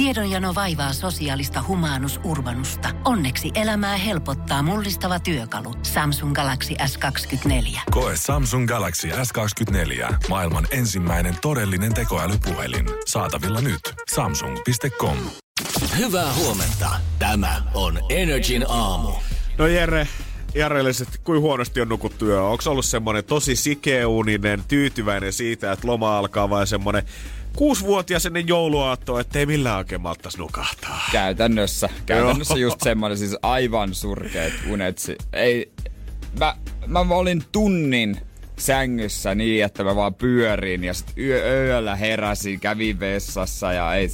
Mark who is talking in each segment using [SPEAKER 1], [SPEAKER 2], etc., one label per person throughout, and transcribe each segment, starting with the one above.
[SPEAKER 1] Tiedonjano vaivaa sosiaalista humanus urbanusta. Onneksi elämää helpottaa mullistava työkalu. Samsung Galaxy S24.
[SPEAKER 2] Koe Samsung Galaxy S24. Maailman ensimmäinen todellinen tekoälypuhelin. Saatavilla nyt. Samsung.com.
[SPEAKER 3] Hyvää huomenta. Tämä on Energin aamu.
[SPEAKER 4] No Jere, järjellisesti, kuin huonosti on nukuttu yö? Onko ollut semmoinen tosi sikeuninen, tyytyväinen siitä, että loma alkaa vai semmoinen kuusivuotias ennen jouluaattoa, ettei millään oikein malttas nukahtaa?
[SPEAKER 5] Käytännössä. Käytännössä just semmoinen siis aivan surkeet unet. Ei, mä, mä olin tunnin sängyssä niin, että mä vaan pyörin ja sitten yö, yöllä heräsin, kävin vessassa ja ei,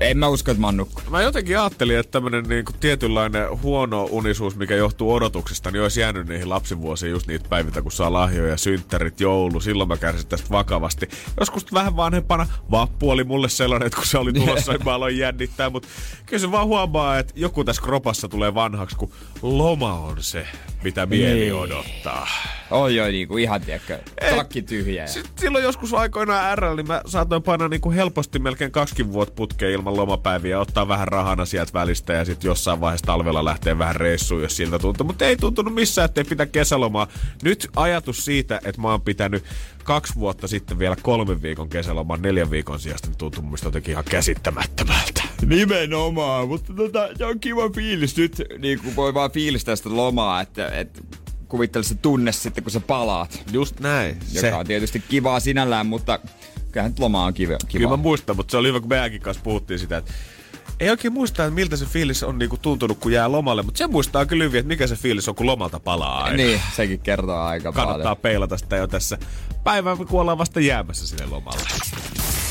[SPEAKER 5] en mä usko, että mä oon.
[SPEAKER 4] Mä jotenkin ajattelin, että tämmönen niinku tietynlainen huono unisuus, mikä johtuu odotuksista, niin olisi jäänyt niihin lapsivuosiin just niitä päiviltä, kun saa lahjoja, synttärit, joulu. Silloin mä kärsin tästä vakavasti. Joskus vähän vanhempana vappu oli mulle sellainen, että kun se oli tulossa, niin mä aloin jännittää. Mutta kyllä se vaan huomaa, että joku tässä kropassa tulee vanhaksi, kun loma on se, mitä mieli
[SPEAKER 5] Niin.
[SPEAKER 4] odottaa.
[SPEAKER 5] Oi oi, niinku ihan tiedätkö, takki.
[SPEAKER 4] Sitten silloin joskus aikoinaan RL, niin mä saatoin painaa niinku helposti melkein kaksikin vuotta putkeen ilman lomapäiviä, ottaa vähän rahana sieltä välistä ja sitten jossain vaiheessa talvella lähtee vähän reissuun, jos siltä tuntuu. Mutta ei tuntunut missään, ettei pitää kesälomaa. Nyt ajatus siitä, että mä oon pitänyt kaksi vuotta sitten vielä kolmen viikon kesäloman neljän viikon sijasta, niin tuntuu mun jotenkin ihan käsittämättömältä.
[SPEAKER 5] Nimenomaan, mutta tota, se on kiva fiilis nyt, niin kuin voi vaan fiilistää sitä lomaa, että, että kuvittele se tunne sitten, kun sä palaat.
[SPEAKER 4] Just näin.
[SPEAKER 5] Joka
[SPEAKER 4] Se.
[SPEAKER 5] on tietysti kivaa sinällään, mutta kyllähän nyt loma on kiva. kiva.
[SPEAKER 4] Kyllä mä muistan, mutta se oli hyvä, kun meidänkin kanssa puhuttiin sitä, että ei oikein muista, että miltä se fiilis on niinku tuntunut, kun jää lomalle, mutta se muistaa kyllä hyvin, että mikä se fiilis on, kun lomalta palaa aina.
[SPEAKER 5] Niin, sekin kertoo aika
[SPEAKER 4] Kannattaa
[SPEAKER 5] paljon.
[SPEAKER 4] peilata sitä jo tässä päivän, kun ollaan vasta jäämässä sinne lomalle.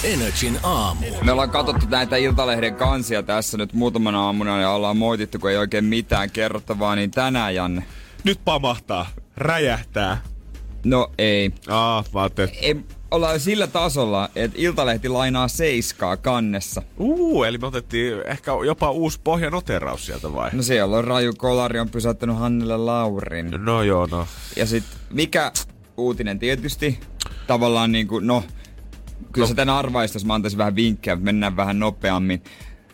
[SPEAKER 3] Energin aamu.
[SPEAKER 5] Me ollaan katsottu näitä Iltalehden kansia tässä nyt muutamana aamuna ja ollaan moitittu, kun ei oikein mitään kerrottavaa, niin tänään Janne.
[SPEAKER 4] Nyt pamahtaa, räjähtää.
[SPEAKER 5] No ei.
[SPEAKER 4] Aa, mä ajattelin,
[SPEAKER 5] ei ollaan sillä tasolla, että Iltalehti lainaa seiskaa kannessa.
[SPEAKER 4] uu, eli me otettiin ehkä jopa uusi pohjanoteraus sieltä vai?
[SPEAKER 5] No siellä on Raju Kolari on pysäyttänyt Hannelle Laurin.
[SPEAKER 4] No joo, no.
[SPEAKER 5] Ja sit mikä uutinen tietysti, tavallaan niinku, no, kyllä no. se tän arvaisi, jos mä antaisin vähän vinkkejä, mennään vähän nopeammin.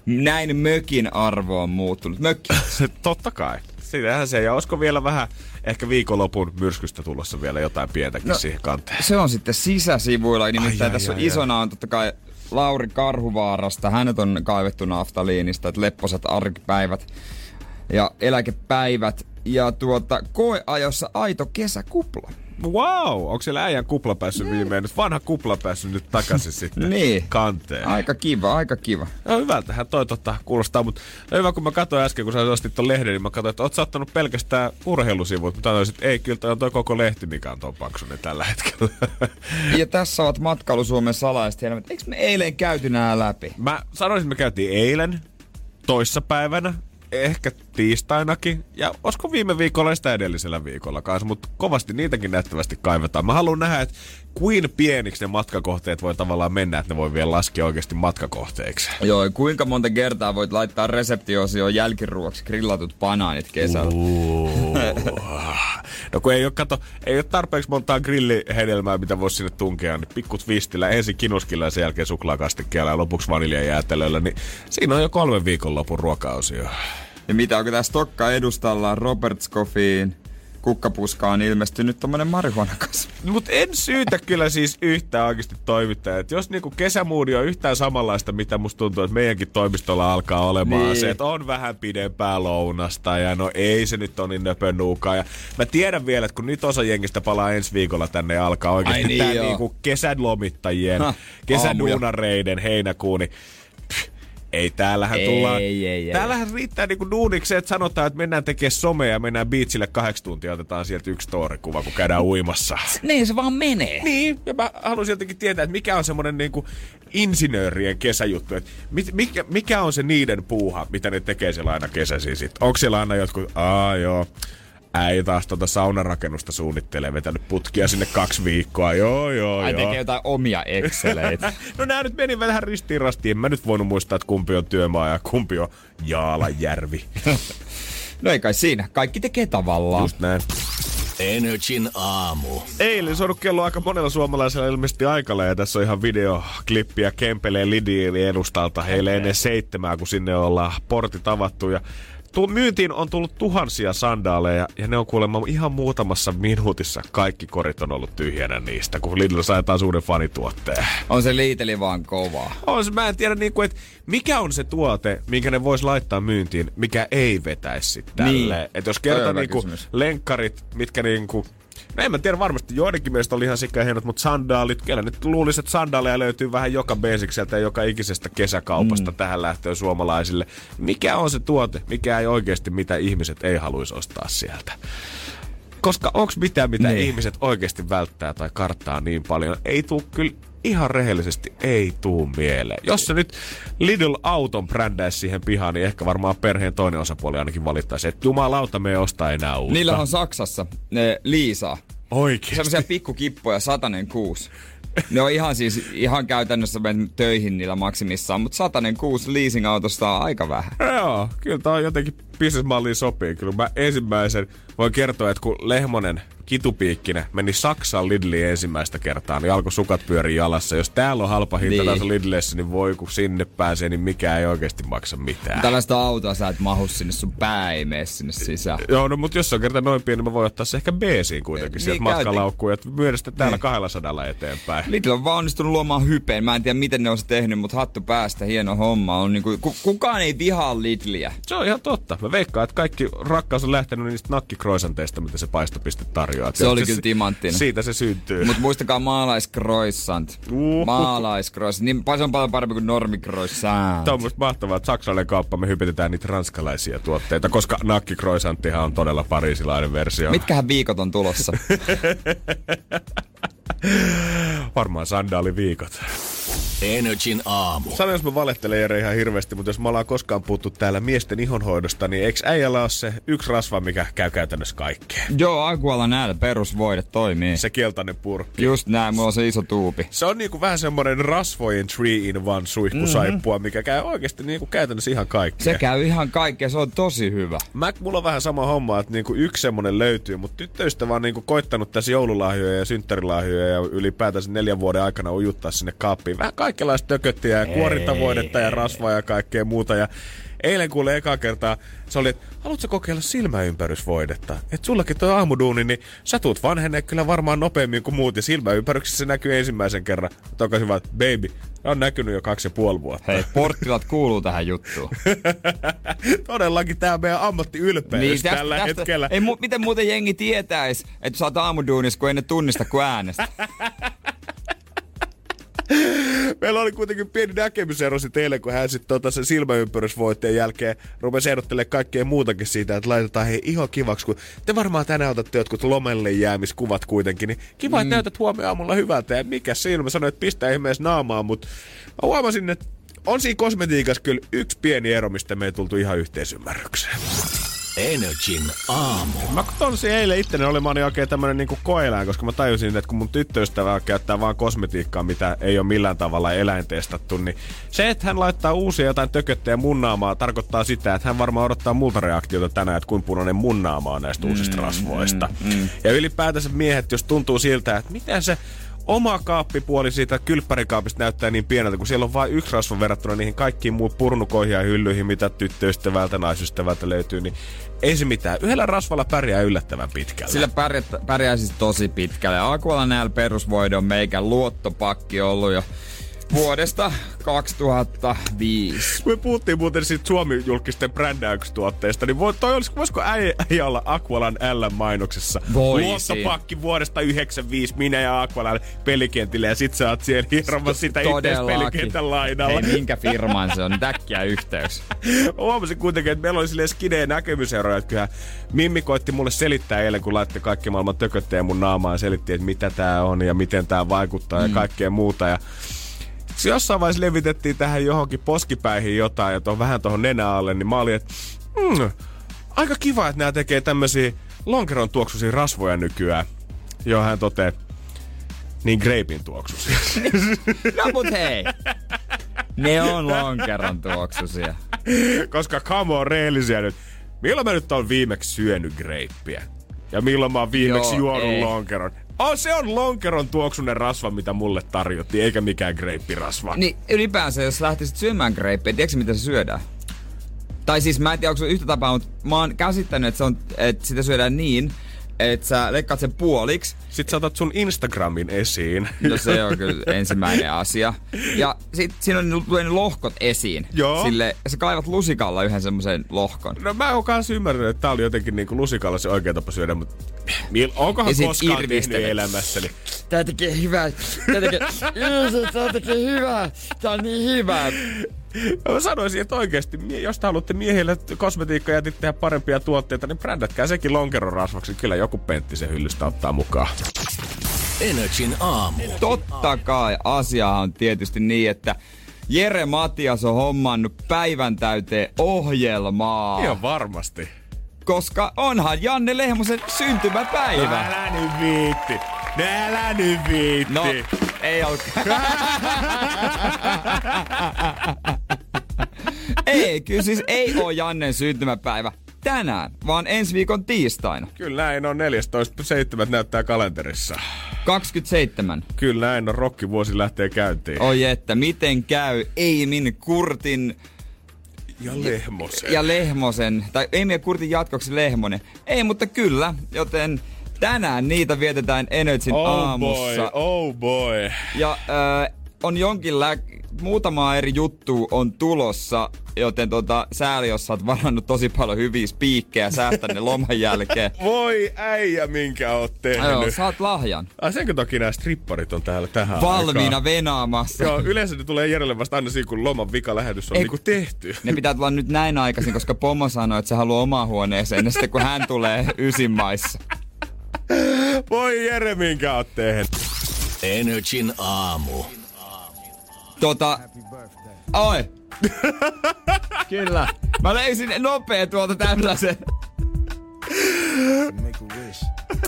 [SPEAKER 5] Näin mökin arvo on muuttunut. Mökki.
[SPEAKER 4] Totta kai. Sitähän se, ja olisiko vielä vähän ehkä viikonlopun myrskystä tulossa vielä jotain pientäkin no, siihen kanteen?
[SPEAKER 5] Se on sitten sisäsivuilla, nimittäin
[SPEAKER 4] ai,
[SPEAKER 5] tässä
[SPEAKER 4] ai,
[SPEAKER 5] on
[SPEAKER 4] ai.
[SPEAKER 5] isona on totta kai Lauri Karhuvaarasta. Hänet on kaivettu naftaliinista, että lepposat arkipäivät ja eläkepäivät. Ja tuota, koeajossa aito kesäkupla.
[SPEAKER 4] Wow, onko siellä äijän kupla päässyt viimein? Nyt vanha kupla päässyt nyt takaisin sitten
[SPEAKER 5] Niin.
[SPEAKER 4] kanteen.
[SPEAKER 5] Aika kiva, aika kiva.
[SPEAKER 4] No hyvältähän toi tota, kuulostaa, mutta no hyvä kun mä katsoin äsken, kun sä ostit ton lehden, niin mä katsoin, että oot sä ottanut pelkästään urheilusivut, mutta sanoisin, että ei, kyllä toi on toi koko lehti, mikä on ton paksunen tällä hetkellä.
[SPEAKER 5] Ja tässä ovat matkailu Suomen salaiset helmet. Eikö me eilen käyty nää läpi?
[SPEAKER 4] mä sanoisin, että me käytiin eilen, toissapäivänä, ehkä tiistainakin, ja olisiko viime viikolla ja sitä edellisellä viikolla kanssa, mutta kovasti niitäkin nähtävästi kaivetaan. Mä haluan nähdä, että kuin pieniksi ne matkakohteet voi tavallaan mennä, että ne voi vielä laskea oikeasti matkakohteiksi.
[SPEAKER 5] Joo, ja kuinka monta kertaa voit laittaa reseptiosioon jälkiruoksi grillatut banaanit kesällä?
[SPEAKER 4] No kun ei ole, kato, ei ole tarpeeksi montaa grillihedelmää, mitä voisi sinne tunkea, niin pikku twistillä, ensin kinuskilla ja sen jälkeen suklaakastikkeella ja lopuksi vaniljajäätelöllä, niin siinä on jo kolmen viikonlopun ruokaosio.
[SPEAKER 5] Ja mitä onko tää Stokka edustalla Robert Scoffin kukkapuskaan ilmestynyt tommonen marihuonakas?
[SPEAKER 4] Mutta en syytä kyllä siis yhtään oikeasti toimittajaa. Et jos niinku kesämuudi on yhtään samanlaista, mitä musta tuntuu, että meidänkin toimistolla alkaa olemaan
[SPEAKER 5] Niin.
[SPEAKER 4] se, että on vähän pidempää lounasta ja no ei se nyt ole niin nöpönuukaa. Ja mä tiedän vielä, että kun nyt osa jengistä palaa ensi viikolla tänne alkaa oikeasti
[SPEAKER 5] Ai niin,
[SPEAKER 4] tää
[SPEAKER 5] joo.
[SPEAKER 4] niinku kesän lomittajien,
[SPEAKER 5] Ha,
[SPEAKER 4] kesän
[SPEAKER 5] aamuja.
[SPEAKER 4] duunareiden heinäkuun, niin ei täällähän
[SPEAKER 5] Ei,
[SPEAKER 4] tullaan.
[SPEAKER 5] ei, ei.
[SPEAKER 4] täällähän riittää niinku duuniksi että sanotaan, että mennään tekemään somea ja mennään beachille kahdeksan tuntia, otetaan sieltä yksi story-kuva, kun käydään uimassa.
[SPEAKER 5] Niin se vaan menee.
[SPEAKER 4] Niin, ja mä haluaisin jotenkin tietää, että mikä on semmoinen niinku insinöörien kesäjuttu. Että mit, mikä, mikä on se niiden puuha, mitä ne tekee siellä aina kesäisin sit? Onko siellä aina jotkut, aa joo, äijä taas tuota saunarakennusta suunnittelee, vetänyt putkia sinne kaksi viikkoa, joo joo
[SPEAKER 5] Ai
[SPEAKER 4] joo.
[SPEAKER 5] tekee jotain omia exceleitä.
[SPEAKER 4] No nää nyt meni vähän ristiin rastiin. En mä nyt voinut muistaa, että kumpi on työmaa ja kumpi on Jaalanjärvi.
[SPEAKER 5] no ei kai siinä. Kaikki tekee tavallaan.
[SPEAKER 4] Just näin.
[SPEAKER 3] Energin aamu.
[SPEAKER 4] Eilen soinut kello aika monella suomalaisella ilmeisesti aikalla ja tässä on ihan videoklippiä Kempeleen Lidin edustalta heille ennen seitsemää, kun sinne ollaan portit avattu ja myyntiin on tullut tuhansia sandaaleja ja ne on kuulemma ihan muutamassa minuutissa kaikki korit on ollut tyhjänä niistä, kun Lidl sai taas uuden fanituotteen.
[SPEAKER 5] On se liiteli vaan kovaa.
[SPEAKER 4] On se, mä en tiedä niinku, että mikä on se tuote, minkä ne vois laittaa myyntiin, mikä ei vetäisi sit tälle.
[SPEAKER 5] Niin.
[SPEAKER 4] Että jos kerta niinku lenkkarit, mitkä niinku No en mä tiedä varmasti, joidenkin mielestä oli ihan sikaihienot, mutta sandaalit, kyllä nyt luulisi, että sandaaleja löytyy vähän joka basickseltä ja joka ikisestä kesäkaupasta mm. tähän lähtöön suomalaisille. Mikä on se tuote, mikä ei oikeasti mitä ihmiset ei haluaisi ostaa sieltä? Koska onks mitään, mitä
[SPEAKER 5] Niin.
[SPEAKER 4] ihmiset oikeasti välttää tai karttaa niin paljon? Ei tuu kyllä ihan rehellisesti ei tuu mieleen. Jos se nyt Lidl-auton brändäisi siihen pihaan, niin ehkä varmaan perheen toinen osapuoli ainakin valittaisi, että jumalauta me ei osta enää uutta.
[SPEAKER 5] Niillä on Saksassa ne Liisaa.
[SPEAKER 4] Oikeesti.
[SPEAKER 5] Semmoisia pikkukippoja, satanen kuusi. Ne on ihan siis, ihan käytännössä menet töihin niillä maksimissaan, mutta satanen kuusi leasing-autosta on aika vähän.
[SPEAKER 4] Joo, kyllä tää on jotenkin bisnesmalliin sopii. Kyllä mä ensimmäisen voin kertoa, että kun Lehmonen kitupiikkinen meni Saksan Lidliin ensimmäistä kertaa, niin alkoi sukat pyöriä jalassa. Jos täällä on halpa hinta
[SPEAKER 5] Niin.
[SPEAKER 4] niin. Lidlissä, niin voi kun sinne pääsee, niin mikä ei oikeasti maksa mitään.
[SPEAKER 5] Tällaista autoa sä et mahu sinne, sun pää ei mene sinne sisään.
[SPEAKER 4] Joo, no mutta jos on kerta noin pieni, niin mä voin ottaa se ehkä B-siin kuitenkin
[SPEAKER 5] Niin,
[SPEAKER 4] sieltä matkalaukkuun ja myydä sitä täällä 200 eteenpäin.
[SPEAKER 5] Lidl on vaan onnistunut luomaan hypeen. Mä en tiedä, miten ne on se tehnyt, mutta hattu päästä, hieno homma. On niinku, ku, kukaan ei vihaa Lidliä.
[SPEAKER 4] Se on ihan totta. Mä veikkaan, että kaikki rakkaus on lähtenyt niistä nakkikroisanteista, mitä se paistopiste tarjoaa.
[SPEAKER 5] Se oli kyllä timanttinen.
[SPEAKER 4] Siitä se syntyy.
[SPEAKER 5] Mutta muistakaa maalaiskroissant.
[SPEAKER 4] Uhuh.
[SPEAKER 5] Maalaiskroissant. Niin se on paljon parempi kuin normikroissant.
[SPEAKER 4] Tämä on musta mahtavaa, että saksalainen kauppa me hypetetään niitä ranskalaisia tuotteita, koska nakkikroisanttihan on todella pariisilainen versio.
[SPEAKER 5] Mitkähän viikot on tulossa?
[SPEAKER 4] Varmaan sandaaliviikot.
[SPEAKER 3] Energin aamu.
[SPEAKER 4] Sano, jos mä valehtelen Jere ihan hirveästi, mutta jos me ollaan koskaan puhuttu täällä miesten ihonhoidosta, niin eikö äijällä ole se yksi rasva, mikä käy käytännössä kaikkeen?
[SPEAKER 5] Joo, Aguala näillä perusvoide toimii.
[SPEAKER 4] Se keltainen purkki.
[SPEAKER 5] Just näin, mulla on se iso tuubi.
[SPEAKER 4] Se on niinku vähän semmoinen rasvojen 3-in-1 suihkusaippua, mm-hmm. mikä käy oikeasti niinku käytännössä ihan kaikkea.
[SPEAKER 5] Se käy ihan kaikkea, se on tosi hyvä.
[SPEAKER 4] Mä, mulla on vähän sama homma, että niinku yksi semmonen löytyy, mutta tyttöystävä on niinku koittanut tässä joululahjoja ja synttärilahjoja ja ylipäätänsä neljän vuoden aikana ujuttaa sinne kaappiin. Vähän kaikenlaista tököttiä ja kuorintavoidetta ja rasvaa ja kaikkea muuta. Ja eilen kuule eka kertaa se oli, että haluatko kokeilla silmäympärysvoidetta? Että sullakin tuo aamuduuni, niin sä tuut vanhenee kyllä varmaan nopeammin kuin muut. Ja silmäympäryksessä se näkyy ensimmäisen kerran. Tokasin vaan, baby, on näkynyt jo kaksi ja puoli vuotta.
[SPEAKER 5] Hei, porttilat kuuluu tähän juttuun.
[SPEAKER 4] Todellakin tämä meidän ammattiylpeys niin, tällä hetkellä.
[SPEAKER 5] Ei, mu- miten muuten jengi tietäis, että sä oot aamuduunis, kun ei ne tunnista kuin äänestä?
[SPEAKER 4] Meillä oli kuitenkin pieni näkemysero sitten eilen, kun hän sitten tota sen silmäympärysvoitteen jälkeen rupesi ehdottelemaan kaikkea muutakin siitä, että laitetaan hei ihan kivaksi, kun te varmaan tänään otatte jotkut lomelle jäämiskuvat kuitenkin, niin kiva, että näytät huomenna aamulla hyvältä ja mikä siinä? Mä sanoin, että pistää ihmeessä naamaa, mutta mä huomasin, että on siinä kosmetiikassa kyllä yksi pieni ero, mistä me ei tultu ihan yhteisymmärrykseen.
[SPEAKER 3] Energin aamu.
[SPEAKER 4] Mä tonsin eilen itteni olemaan niin oikein tämmönen niinku koeläin, koska mä tajusin, että kun mun tyttöystävä käyttää vaan kosmetiikkaa, mitä ei ole millään tavalla eläintestattu, niin se, että hän laittaa uusia jotain tököttejä munnaamaa, tarkoittaa sitä, että hän varmaan odottaa multa reaktiota tänään, että kuinka punainen munnaamaa näistä uusista rasvoista. Ja ylipäätänsä miehet, jos tuntuu siltä, että miten se oma kaappipuoli siitä kylppärikaapista näyttää niin pieneltä, kun siellä on vain yksi rasva verrattuna niihin kaikkiin muun purnukoihin ja hyllyihin, mitä tyttöystävältä, naisystävältä löytyy, niin ei se mitään. Yhdellä rasvalla pärjää yllättävän pitkälle.
[SPEAKER 5] Sillä pärjää, pärjää siis tosi pitkälle. Aguala näillä perusvoide on meikän luottopakki ollut jo vuodesta 2005.
[SPEAKER 4] Me puhuttiin muuten siitä Suomi-julkisten brändäyksituotteista, niin voi, toi olisi, voisiko äijä, äijä olla Aqualan L-mainoksessa?
[SPEAKER 5] Voisi.
[SPEAKER 4] Luottopakki vuodesta 95, minä ja Aqualan pelikentille, ja sit sä oot siellä hieromassa sitä itse pelikentän laidalla.
[SPEAKER 5] Hei, minkä firman se on? Täkkiä yhteys.
[SPEAKER 4] Huomasin kuitenkin, että meillä oli silleen skideen näkemyseroja, että kyllä Mimmi koitti mulle selittää eilen, kun laittoi kaikki maailman tököttejä mun naamaan ja selitti, että mitä tää on ja miten tää vaikuttaa mm. ja kaikkea muuta. Ja se jossain vaiheessa levitettiin tähän johonkin poskipäihin jotain ja tuon vähän tuohon nenä alle, niin mä olin, että mm, aika kiva, että nämä tekee tämmöisiä lonkeron tuoksuisia rasvoja nykyään. Joo, hän toteaa, niin greipin tuoksuisia.
[SPEAKER 5] No mut hei. Ne on lonkeron tuoksusia.
[SPEAKER 4] Koska come on, rehellisiä nyt. Milloin mä nyt oon viimeksi syönyt greippiä? Ja milloin mä oon viimeksi
[SPEAKER 5] Joo,
[SPEAKER 4] juonut
[SPEAKER 5] ei.
[SPEAKER 4] lonkeron. Oh, se on lonkeron tuoksunen rasva, mitä mulle tarjottiin, eikä mikään greippirasva.
[SPEAKER 5] Niin ylipäänsä, jos lähtisit syömään greippejä, tiedätkö mitä se syödään? Tai siis mä en tiedä, onko se yhtä tapaa, mutta mä oon käsittänyt, että, se on, että sitä syödään niin, että sä leikkaat sen puoliksi.
[SPEAKER 4] Sitten sä otat sun Instagramin esiin.
[SPEAKER 5] No se on kyllä ensimmäinen asia. Ja sit siinä on, tulee ne lohkot esiin.
[SPEAKER 4] Joo.
[SPEAKER 5] Sille, sä kaivat lusikalla yhden semmoisen lohkon.
[SPEAKER 4] No mä oon kanssa ymmärtänyt, että tää oli jotenkin niinku lusikalla se oikea tapa syödä, mutta mil- onkohan
[SPEAKER 5] Ja
[SPEAKER 4] koskaan tehnyt
[SPEAKER 5] irvistelet.
[SPEAKER 4] elämässäni?
[SPEAKER 5] Tää tekee hyvää. Tää tekee, tää tekee hyvää. Tää on niin hyvää.
[SPEAKER 4] Mä sanoisin, että oikeasti, jos te haluatte miehille kosmetiikkajätit tehdä parempia tuotteita, niin brändätkää sekin lonkeron rasvaksi. Kyllä joku pentti se hyllystä ottaa mukaan.
[SPEAKER 3] Energin aamu.
[SPEAKER 5] Totta kai asia on tietysti niin, että Jere Matias on hommannut päivän täyteen ohjelmaa.
[SPEAKER 4] Ihan varmasti.
[SPEAKER 5] Koska onhan Janne Lehmosen syntymäpäivä.
[SPEAKER 4] Älä nyt viitti. No Älä nyt viitti.
[SPEAKER 5] No, ei ollut. ei, kyllä siis ei oo Jannen syntymäpäivä tänään, vaan ensi viikon tiistaina.
[SPEAKER 4] Kyllä näin on 14.7. näyttää kalenterissa.
[SPEAKER 5] 27.
[SPEAKER 4] Kyllä näin on, rokkivuosi lähtee käyntiin.
[SPEAKER 5] Oi että, miten käy Eimin Kurtin
[SPEAKER 4] Ja Lehmosen.
[SPEAKER 5] ja Lehmosen, tai Eimin ja Kurtin jatkoksi Lehmonen. Ei, mutta kyllä, joten tänään niitä vietetään Energyn
[SPEAKER 4] oh
[SPEAKER 5] aamussa.
[SPEAKER 4] boy, oh boy.
[SPEAKER 5] Ja äh, on jonkin lä- muutama eri juttu on tulossa, joten tota, sääli, jos sä oot varannut tosi paljon hyviä spiikkejä säästä ne loman jälkeen.
[SPEAKER 4] Voi äijä, minkä oot tehnyt.
[SPEAKER 5] Joo, saat lahjan.
[SPEAKER 4] Ai senkö toki nämä stripparit on täällä tähän
[SPEAKER 5] Valmiina
[SPEAKER 4] aikaan?
[SPEAKER 5] venaamassa.
[SPEAKER 4] Joo, yleensä ne tulee Jerelle vasta aina siinä, kun loman vikalähetys on
[SPEAKER 5] Ei,
[SPEAKER 4] niinku tehty.
[SPEAKER 5] Ne pitää tulla nyt näin aikaisin, koska Pomo sanoi, että se haluaa omaan huoneeseen, ja sitten kun hän tulee ysin maissa.
[SPEAKER 4] Voi Jere, minkä oot tehnyt.
[SPEAKER 3] Energin aamu.
[SPEAKER 5] Tota... Oi! Kyllä. Mä löysin nopea tuolta tällaisen.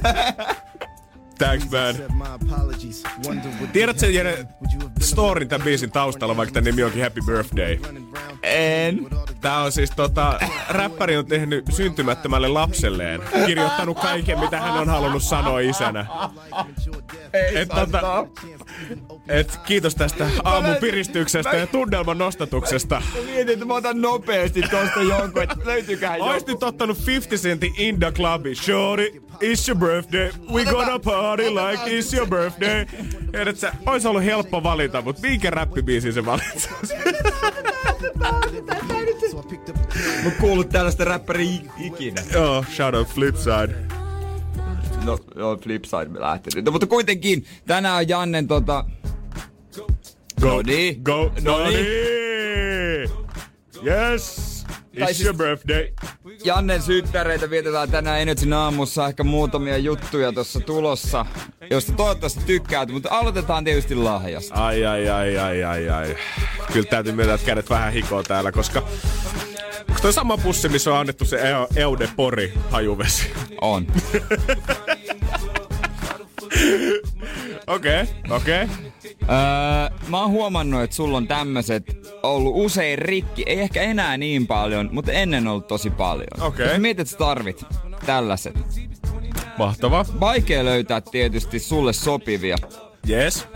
[SPEAKER 4] Thanks, man. Tiedätkö,
[SPEAKER 6] been
[SPEAKER 4] storin tämän biisin taustalla, vaikka tämän nimi onkin Happy Birthday?
[SPEAKER 5] En.
[SPEAKER 4] Tää on siis tota, räppäri on tehnyt syntymättömälle lapselleen. Kirjoittanut kaiken, mitä hän on halunnut sanoa isänä. Et, tota, et, kiitos tästä aamun piristyksestä ja tunnelman nostatuksesta.
[SPEAKER 5] Mä mietin, että mä otan nopeasti tosta jonkun, että löytyyköhän
[SPEAKER 4] Ois
[SPEAKER 5] joku.
[SPEAKER 4] nyt ottanut 50 Centin In the Clubi. Shorty, it's your birthday. We gonna party like it's your birthday. Tiedät sä, ois ollut helppo valita, mut minkä räppibiisin se valitsi?
[SPEAKER 5] Mä kuullut tällaista räppäriä ikinä.
[SPEAKER 4] Joo, shout out Flipside.
[SPEAKER 5] No, joo, Flipside me lähtenyt. No, mutta kuitenkin, tänään on Jannen tota...
[SPEAKER 4] Go,
[SPEAKER 5] No niin.
[SPEAKER 4] go,
[SPEAKER 5] No niin.
[SPEAKER 4] niin. Yes,
[SPEAKER 5] Tai siis-
[SPEAKER 4] your birthday.
[SPEAKER 5] Jannen synttäreitä vietetään tänään Energyn aamussa. Ehkä muutamia juttuja tuossa tulossa, josta toivottavasti tykkäät. Mutta aloitetaan tietysti lahjasta.
[SPEAKER 4] Ai, ai, ai, ai, ai, ai. Kyllä täytyy myöntää, että kädet vähän hikoo täällä, koska onko toi sama pussi, missä on annettu se Eu- Eude Pori hajuvesi?
[SPEAKER 5] On.
[SPEAKER 4] Okei, okei.
[SPEAKER 5] Öö, mä oon huomannut, että sulla on tämmöset ollut usein rikki. Ei ehkä enää niin paljon, mutta ennen ollut tosi paljon.
[SPEAKER 4] Okei.
[SPEAKER 5] Jos mietit, tarvit tällaiset.
[SPEAKER 4] Mahtava.
[SPEAKER 5] Vaikea löytää tietysti sulle sopivia.
[SPEAKER 4] Yes.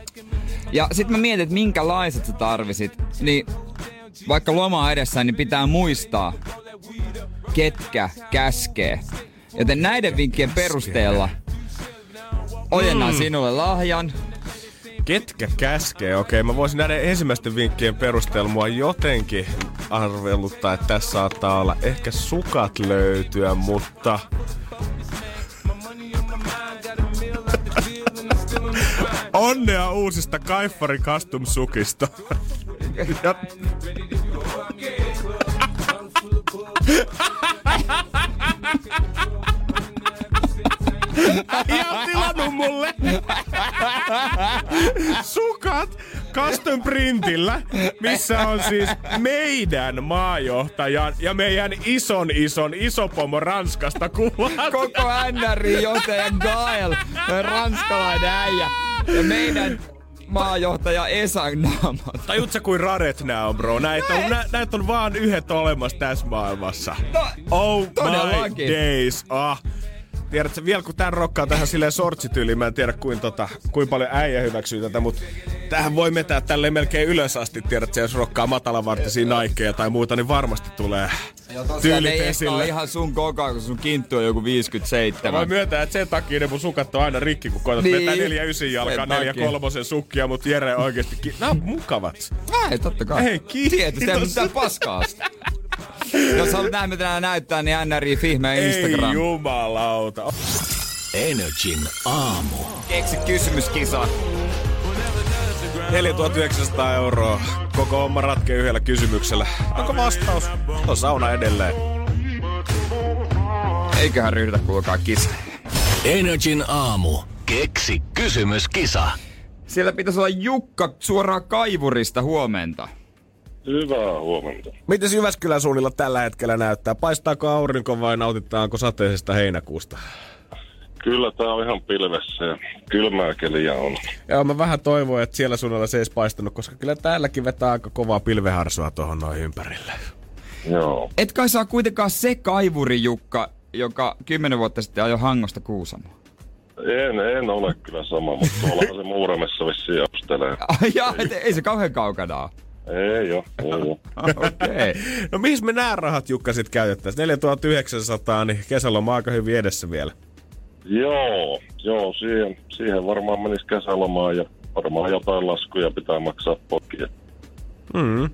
[SPEAKER 5] Ja sit mä mietin, että minkälaiset sä tarvisit. Niin vaikka loma edessä, niin pitää muistaa, ketkä käskee. Joten näiden vinkkien perusteella ojennan sinulle lahjan.
[SPEAKER 4] Ketkä käskee? Okei, mä voisin näiden ensimmäisten vinkkien perusteella mua jotenkin arveluttaa, että tässä saattaa olla ehkä sukat löytyä, mutta... Onnea uusista Kaifari Custom Sukista. Ja... Äijä on tilannut mulle sukat custom printillä, missä on siis meidän maajohtajan ja meidän ison ison isopomo Ranskasta kuvat.
[SPEAKER 5] Koko NRI-johtaja Gael, ranskalainen äijä. Ja meidän maajohtaja Esan naamat.
[SPEAKER 4] Tajut sä kuin raret nää on, bro? Näitä on, nä, näitä on vaan yhdet olemassa tässä maailmassa.
[SPEAKER 5] No,
[SPEAKER 4] Oh my days. Ah. Tiedätkö, vielä kun tän rokkaa tähän silleen sortsityyliin, mä en tiedä kuin, tota, kuin paljon äijä hyväksyy tätä, mutta tähän voi metää tälleen melkein ylös asti, tiedätkö, jos rokkaa matalavartisia naikkeja tai muuta, niin varmasti tulee
[SPEAKER 5] Joo,
[SPEAKER 4] tyylit
[SPEAKER 5] ei ole
[SPEAKER 4] esille.
[SPEAKER 5] ihan sun kokoa, kun sun kinttu on joku 57.
[SPEAKER 4] Mä myöntää, että sen takia ne mun sukat on aina rikki, kun koetat
[SPEAKER 5] Niin.
[SPEAKER 4] vetää 49 jalkaa,
[SPEAKER 5] Sen
[SPEAKER 4] 4
[SPEAKER 5] takia.
[SPEAKER 4] kolmosen sukkia, mutta Jere oikeesti, ki- nää on mukavat.
[SPEAKER 5] Ei, totta kai.
[SPEAKER 4] Hei, kiitos.
[SPEAKER 5] Tietysti, ei mitään paskaa. Jos haluat nähdä, mitä näyttää, niin NRI Fihme
[SPEAKER 4] Ei
[SPEAKER 5] Instagram.
[SPEAKER 4] jumalauta.
[SPEAKER 3] Energin aamu.
[SPEAKER 5] Keksi kysymyskisa.
[SPEAKER 4] 4900 euroa. Koko homma ratkee yhdellä kysymyksellä. Onko vastaus? On sauna edelleen.
[SPEAKER 5] Eiköhän ryhdytä kuulkaa kisa.
[SPEAKER 3] Energin aamu. Keksi kysymyskisa.
[SPEAKER 5] Siellä pitäisi olla Jukka suoraan kaivurista huomenta.
[SPEAKER 7] Hyvää huomenta.
[SPEAKER 4] Miten Jyväskylän suunnilla tällä hetkellä näyttää? Paistaako aurinko vai nautitaanko sateisesta heinäkuusta?
[SPEAKER 7] Kyllä tää on ihan pilvessä ja kylmää keliä on.
[SPEAKER 4] Joo, mä vähän toivoin, että siellä suunnilla se ei paistanut, koska kyllä täälläkin vetää aika kovaa pilveharsua tuohon noin ympärille.
[SPEAKER 7] Joo.
[SPEAKER 5] Et kai saa kuitenkaan se kaivuri Jukka, joka kymmenen vuotta sitten ajoi Hangosta Kuusamoon.
[SPEAKER 7] En, en ole kyllä sama, mutta tuollahan se Muuramessa vissiin
[SPEAKER 5] jaa, et, ei se kauhean kaukana ole.
[SPEAKER 7] Ei oo, ei oo.
[SPEAKER 5] Okei.
[SPEAKER 4] No mihin me nämä rahat, Jukka, sit käytettäisiin? 4900, niin kesäloma aika hyvin edessä vielä.
[SPEAKER 7] Joo, joo, siihen, siihen varmaan menisi kesälomaan ja varmaan jotain laskuja pitää maksaa pokia.
[SPEAKER 4] Mm.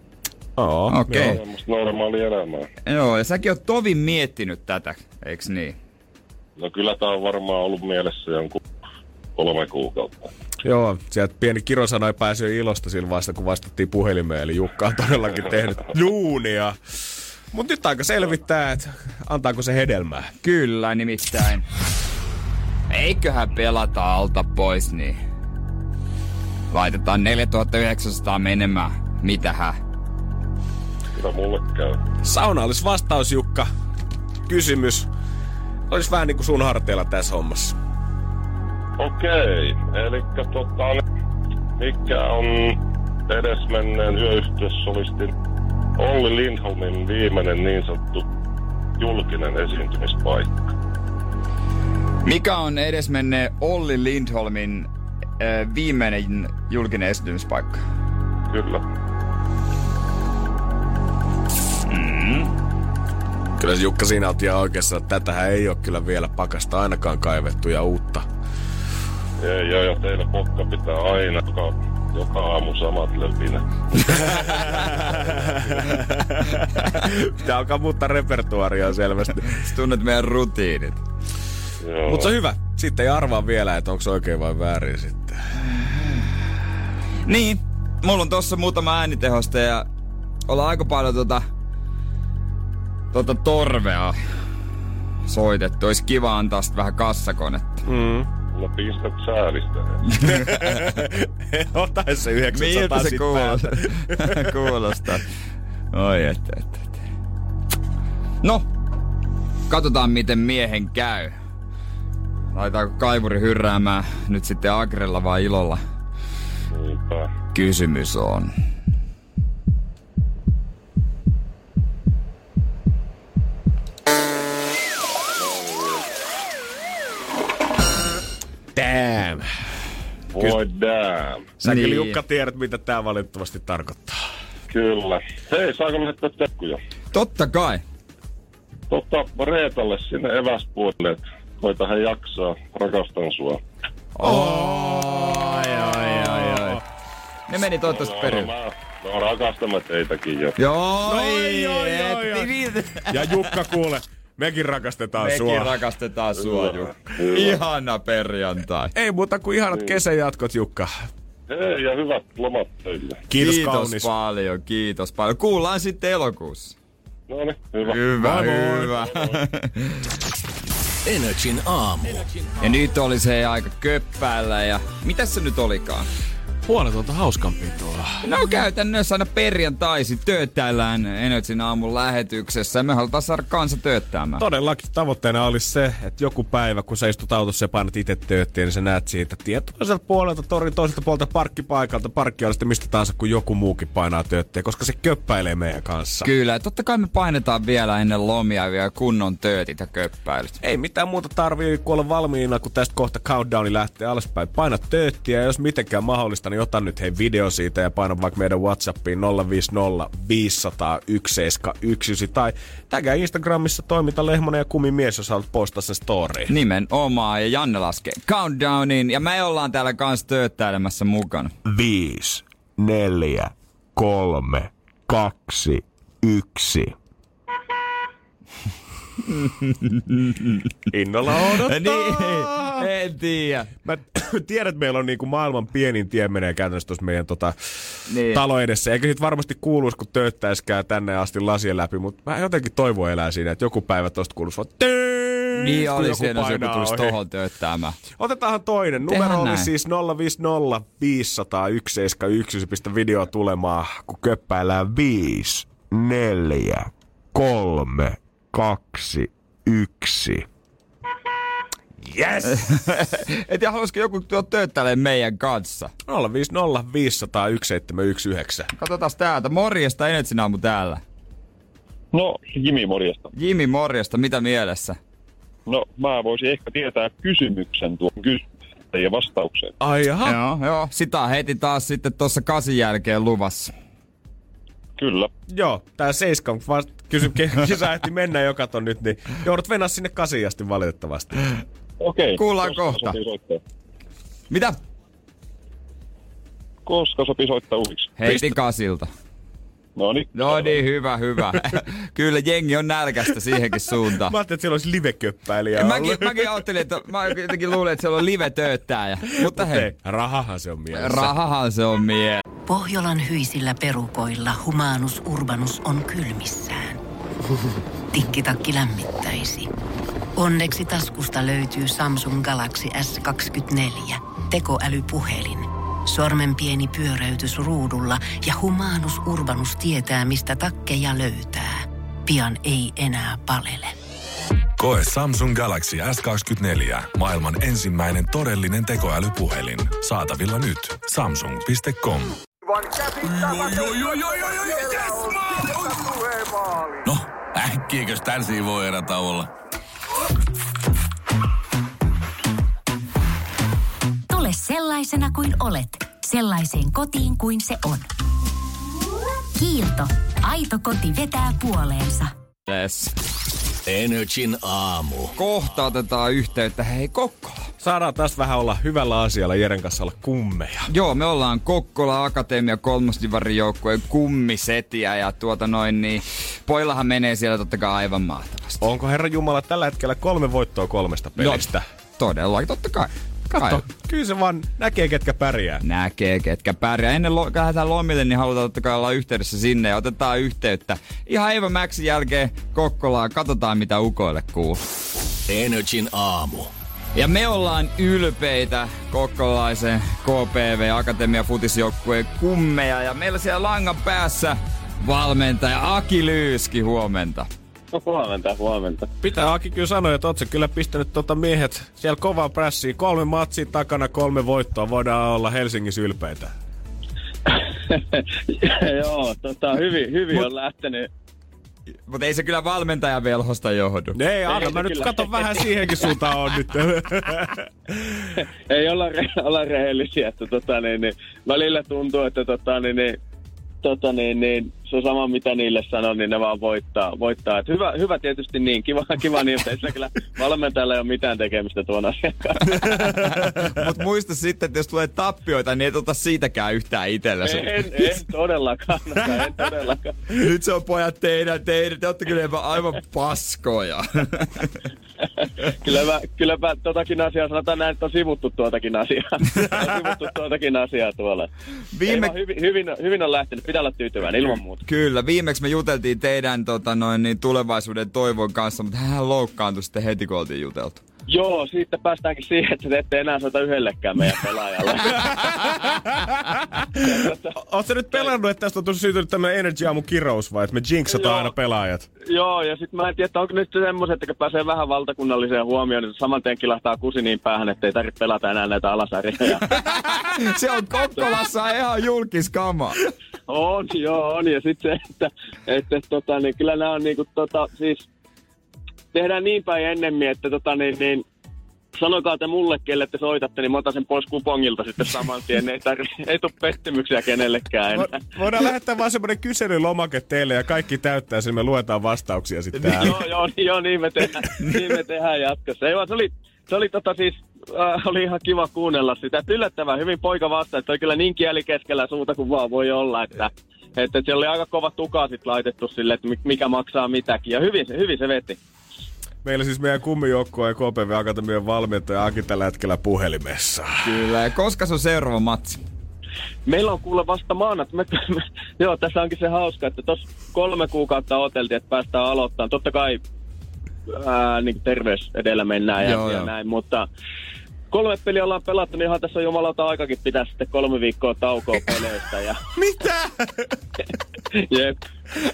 [SPEAKER 4] Oo.
[SPEAKER 5] Okei. Okay.
[SPEAKER 7] Normaalia elämää.
[SPEAKER 5] Joo, ja säkin oot tovin miettinyt tätä, eiks niin?
[SPEAKER 7] No kyllä tää on varmaan ollut mielessä jonkun kolme kuukautta.
[SPEAKER 4] Joo, sieltä pieni kirosana ei päässyt ilosta sillä vasta, kun vastattiin puhelimeen. Eli Jukka on todellakin tehnyt duunia. Mutta nyt aika selvittää, että antaako se hedelmää.
[SPEAKER 5] Kyllä, nimittäin. Eiköhän pelata alta pois, niin laitetaan 4900 menemään. Mitähän?
[SPEAKER 7] Kyllä mulle käy.
[SPEAKER 4] Sauna olisi vastaus, Jukka. Kysymys. Olisi vähän niin kuin sun harteilla tässä hommassa.
[SPEAKER 7] Okei, eli tota, mikä on edesmenneen yöyhtiössolistin Olli Lindholmin viimeinen niin sanottu julkinen esiintymispaikka?
[SPEAKER 5] Mikä on edesmenneen Olli Lindholmin äh, viimeinen julkinen esiintymispaikka?
[SPEAKER 7] Kyllä.
[SPEAKER 4] Kyllä se Jukka siinä on ihan oikeassa, että tätähän ei ole kyllä vielä pakasta ainakaan kaivettu ja uutta.
[SPEAKER 7] Ei, joo, ja teillä pokka pitää aina joka, joka aamu samat löpinät.
[SPEAKER 4] Pitää alkaa muuttaa repertuaria selvästi.
[SPEAKER 5] Sä tunnet meidän rutiinit.
[SPEAKER 4] Mutta se on hyvä. Sitten ei arvaa vielä, että onko se oikein vai väärin sitten.
[SPEAKER 5] Niin, mulla on tossa muutama äänitehoste ja ollaan aika paljon tota, tota torvea soitettu. Olisi kiva antaa sit vähän kassakonetta.
[SPEAKER 4] Mm.
[SPEAKER 7] No pistät säälistä.
[SPEAKER 4] Ota se 900
[SPEAKER 5] Miltä se kuulostaa? kuulostaa? Oi, että, että, että. No, katsotaan miten miehen käy. Laitaanko kaivuri hyrräämään nyt sitten agrella vai ilolla?
[SPEAKER 7] Niinpä.
[SPEAKER 5] Kysymys on.
[SPEAKER 4] Damn.
[SPEAKER 7] Voi damn.
[SPEAKER 4] Sä niin. Jukka tiedät, mitä tää valitettavasti tarkoittaa.
[SPEAKER 7] Kyllä. Hei, saako lähettää tekkuja?
[SPEAKER 5] Totta kai.
[SPEAKER 7] Totta, Reetalle sinne eväspuolelle, että koita hän jaksaa. Rakastan sua.
[SPEAKER 5] Ai, ai, ai, ai. Ne meni toivottavasti
[SPEAKER 7] No,
[SPEAKER 5] perille.
[SPEAKER 7] mä, no rakastamme teitäkin jo.
[SPEAKER 5] Joo,
[SPEAKER 4] No,
[SPEAKER 5] ei,
[SPEAKER 4] joo, joo, joo. Ja Jukka, kuule, mekin rakastetaan
[SPEAKER 5] Mekin
[SPEAKER 4] sua.
[SPEAKER 5] rakastetaan sua,
[SPEAKER 7] Hyvä,
[SPEAKER 5] Jukka.
[SPEAKER 7] hyvä.
[SPEAKER 5] Ihana perjantai.
[SPEAKER 4] Ei muuta kuin ihanat kesän jatkot, Jukka.
[SPEAKER 7] Hei, ja hyvät lomat teille.
[SPEAKER 4] Kiitos,
[SPEAKER 5] kiitos
[SPEAKER 4] kaunis.
[SPEAKER 5] paljon, kiitos paljon. Kuullaan sitten elokuussa.
[SPEAKER 7] No niin, hyvä.
[SPEAKER 5] Hyvä,
[SPEAKER 4] Moi moi.
[SPEAKER 5] hyvä.
[SPEAKER 3] Energin aamu.
[SPEAKER 5] ja nyt oli se aika köppäällä ja... Mitäs se nyt olikaan?
[SPEAKER 6] Puoletonta hauskanpitoa.
[SPEAKER 5] No käytännössä aina perjantaisin tööttäillään Energyn aamun lähetyksessä. Me halutaan saada kansa tööttäämään.
[SPEAKER 4] Todellakin tavoitteena olisi se, että joku päivä, kun sä istut autossa ja painat itse tööttiin, niin sä näet siitä tien toiselta puolelta, torin toiselta puolelta parkkipaikalta, parkkialasta mistä tahansa, kun joku muukin painaa tööttiä, koska se köppäilee meidän kanssa.
[SPEAKER 5] Kyllä, ja totta kai me painetaan vielä ennen lomia vielä kunnon töötit ja köppäilyt.
[SPEAKER 4] Ei mitään muuta tarvii kuin olla valmiina, kun tästä kohta countdowni lähtee alaspäin. Paina tööttiä ja jos mitenkään mahdollista, niin ota nyt hei video siitä ja paina vaikka meidän Whatsappiin 050 500 171 tai tägää Instagramissa toiminta Lehmonen ja kumimies, jos haluat postaa sen storyin.
[SPEAKER 5] Nimenomaan, ja Janne laskee countdownin, ja me ollaan täällä kanssa tööttäilemässä mukana.
[SPEAKER 4] 5, 4, 3, 2, 1. Innolla odottaa.
[SPEAKER 5] niin, en tiedä.
[SPEAKER 4] Mä tiedän, että meillä on niinku maailman pienin tie menee käytännössä tuossa meidän tota,
[SPEAKER 5] Niin.
[SPEAKER 4] talo edessä. Eikä sit varmasti kuuluisi, kun tööttäiskään tänne asti lasien läpi, mutta mä jotenkin toivo elää siinä, että joku päivä tosta kuuluisi vaan
[SPEAKER 5] Niin
[SPEAKER 4] kun
[SPEAKER 5] oli
[SPEAKER 4] joku
[SPEAKER 5] siinä, jos joku tulisi
[SPEAKER 4] ohi.
[SPEAKER 5] tohon tööttäämään.
[SPEAKER 4] Otetaanhan toinen.
[SPEAKER 5] Tehdään
[SPEAKER 4] Numero oli
[SPEAKER 5] näin.
[SPEAKER 4] siis 050 500 171. Pistä video tulemaan, kun köppäillään 5, 4, 3, 2, 1. Yes!
[SPEAKER 5] Et ja haluaisiko joku tuo tööttäilemään meidän kanssa?
[SPEAKER 4] 050 500 1719.
[SPEAKER 5] Katsotaan täältä. Morjesta, Energyn aamu täällä.
[SPEAKER 8] No, Jimi, morjesta.
[SPEAKER 5] Jimi, morjesta, mitä mielessä?
[SPEAKER 8] No, mä voisin ehkä tietää kysymyksen tuon kysymyksen ja vastauksen.
[SPEAKER 4] Ai jaha.
[SPEAKER 5] Joo, joo. Sitä heti taas sitten tuossa kasin jälkeen luvassa.
[SPEAKER 8] Kyllä.
[SPEAKER 4] Joo, tää seiskan kysy, kisa ehti mennä joka ton nyt, niin joudut venää sinne kasiin asti valitettavasti.
[SPEAKER 8] Okei.
[SPEAKER 5] Kuullaan
[SPEAKER 8] koska
[SPEAKER 5] kohta. Mitä?
[SPEAKER 8] Koska sopii soittaa uusiksi?
[SPEAKER 5] Heti kasilta.
[SPEAKER 8] No niin.
[SPEAKER 5] No niin, hyvä, hyvä. Kyllä jengi on nälkästä siihenkin suuntaan.
[SPEAKER 4] Mä ajattelin, että siellä olisi liveköppäilijä
[SPEAKER 5] Mäkin,
[SPEAKER 4] ollut.
[SPEAKER 5] mäkin ajattelin, että mä jotenkin luulin, että siellä on live tööttääjä. Mutta
[SPEAKER 4] Hei,
[SPEAKER 5] hei,
[SPEAKER 4] rahahan se on mielessä.
[SPEAKER 5] rahahan se on mie.
[SPEAKER 1] Pohjolan hyisillä perukoilla humanus urbanus on kylmissään. Tikkitakki lämmittäisi. Onneksi taskusta löytyy Samsung Galaxy S24. Tekoälypuhelin. Sormen pieni pyöräytys ruudulla ja humanus urbanus tietää, mistä takkeja löytää. Pian ei enää palele.
[SPEAKER 2] Koe Samsung Galaxy S24. Maailman ensimmäinen todellinen tekoälypuhelin. Saatavilla nyt. Samsung.com.
[SPEAKER 3] No, äkkiäkös tän voi erätauolla?
[SPEAKER 9] Tule sellaisena kuin olet, sellaiseen kotiin kuin se on. Kiilto. Aito koti vetää puoleensa.
[SPEAKER 5] Yes.
[SPEAKER 3] Energin aamu.
[SPEAKER 5] Kohta otetaan yhteyttä. Hei, Kokkola.
[SPEAKER 4] Saadaan taas vähän olla hyvällä asialla Jeren kanssa olla kummeja.
[SPEAKER 5] Joo, me ollaan Kokkola Akatemia kolmosdivarin joukkueen kummisetiä ja tuota noin niin, poillahan menee siellä totta kai aivan mahtavasti.
[SPEAKER 4] Onko Herra Jumala tällä hetkellä kolme voittoa kolmesta pelistä?
[SPEAKER 5] Todellakin, totta kai.
[SPEAKER 4] Katso,
[SPEAKER 5] Kai.
[SPEAKER 4] kyllä se vaan näkee, ketkä pärjää.
[SPEAKER 5] Näkee, ketkä pärjää. Ennen lo- lähdetään lomille, niin halutaan totta kai olla yhteydessä sinne ja otetaan yhteyttä. Ihan Eeva Maxin jälkeen Kokkolaan, katsotaan mitä ukoille kuuluu.
[SPEAKER 3] Energin aamu.
[SPEAKER 5] Ja me ollaan ylpeitä kokkolaisen KPV Akatemia futisjoukkueen kummeja ja meillä siellä langan päässä valmentaja Aki Lyyski, huomenta.
[SPEAKER 8] Huomenta, huomenta.
[SPEAKER 4] Pitää Aki kyllä sanoa, että oot sä kyllä pistänyt tota miehet siellä kovaa prässiä. Kolme matsia takana, kolme voittoa. Voidaan olla Helsingissä ylpeitä.
[SPEAKER 8] Joo, tota, hyvin, hyvin
[SPEAKER 5] Mut-
[SPEAKER 8] on lähtenyt.
[SPEAKER 5] Mutta ei se kyllä valmentajan velhosta johdu.
[SPEAKER 4] Ei, anna mä nyt
[SPEAKER 8] kyllä.
[SPEAKER 4] katon vähän siihenkin suuntaan on nyt.
[SPEAKER 8] Ei olla, re- olla rehellisiä, että tota, niin, niin, välillä tuntuu, että tota, niin, niin, tota, niin, niin, se on sama mitä niille sanon, niin ne vaan voittaa. voittaa. Et hyvä, hyvä tietysti niin, kiva, kiva niin, mutta ei sillä kyllä valmentajalla ei ole mitään tekemistä tuon asian.
[SPEAKER 5] Mutta muista sitten, että jos tulee tappioita, niin et ota siitäkään yhtään itsellesi.
[SPEAKER 8] En, en todellakaan, en todellakaan.
[SPEAKER 5] Nyt se on pojat teidän, teidän, te olette kyllä aivan paskoja.
[SPEAKER 8] Kylläpä, kylläpä totakin asiaa, sanotaan näin, että on sivuttu tuotakin asiaa. on sivuttu tuotakin asiaa tuolla.
[SPEAKER 5] Viime-
[SPEAKER 8] Viime... hyvin, hyvin, hyvin, on lähtenyt, pitää olla tyytyväinen ilman muuta.
[SPEAKER 5] Kyllä, viimeksi me juteltiin teidän tota, noin, niin, tulevaisuuden toivon kanssa, mutta hän loukkaantui sitten heti, kun oltiin juteltu.
[SPEAKER 8] Joo, siitä päästäänkin siihen, että te ette enää soita yhdellekään meidän pelaajalle.
[SPEAKER 4] Oletko nyt pelannut, että tästä on tullut syntynyt tämmöinen Energy Aamu kirous vai että me jinxataan
[SPEAKER 8] Joo.
[SPEAKER 4] aina pelaajat?
[SPEAKER 8] Joo, ja sitten mä en tiedä, että onko nyt semmoiset, että kun pääsee vähän valtakunnalliseen huomioon, niin saman tien kilahtaa kusi niin päähän, että ei tarvitse pelata enää näitä alasarjoja.
[SPEAKER 5] Se on Kokkolassa ihan julkiskama.
[SPEAKER 8] On, joo, on. Ja sitten se, että, että tota, niin kyllä nämä on niinku, tota, siis tehdään niin päin ennemmin, että tota, niin, niin, sanokaa te mulle, kelle te soitatte, niin mä otan sen pois kupongilta sitten saman tien. Ei, tarvi, ei tule pettymyksiä kenellekään enää.
[SPEAKER 4] Vo- Voidaan lähettää vaan semmoinen kyselylomake teille ja kaikki täyttää sen, me luetaan vastauksia sitten täällä.
[SPEAKER 8] joo, joo, niin- joo, niin me tehdään, niin me tehdään jatkossa. Ei vaan, se oli, se oli tota siis, äh, oli ihan kiva kuunnella sitä. Et yllättävän hyvin poika vasta, että oli kyllä niin kieli keskellä suuta kuin vaan voi olla, että että siellä oli aika kova tuka sit laitettu sille, että mi- mikä maksaa mitäkin. Ja hyvin se, hyvin se veti.
[SPEAKER 4] Meillä siis meidän kummijoukkojen KPV Akatemian valmentaja Aki tällä hetkellä puhelimessa.
[SPEAKER 5] Kyllä, ja koska se on seuraava matsi?
[SPEAKER 8] Meillä on kuule vasta maanat. Me, me, joo, tässä onkin se hauska, että tuossa kolme kuukautta oteltiin, että päästään aloittamaan. Totta kai ää, niin terveys edellä mennään ja,
[SPEAKER 5] Joo,
[SPEAKER 8] ja
[SPEAKER 5] joo.
[SPEAKER 8] näin, mutta kolme peliä ollaan pelattu, niin ihan tässä on jumalauta aikakin pitää sitten kolme viikkoa taukoa peleistä. Ja,
[SPEAKER 4] Mitä?
[SPEAKER 8] jep.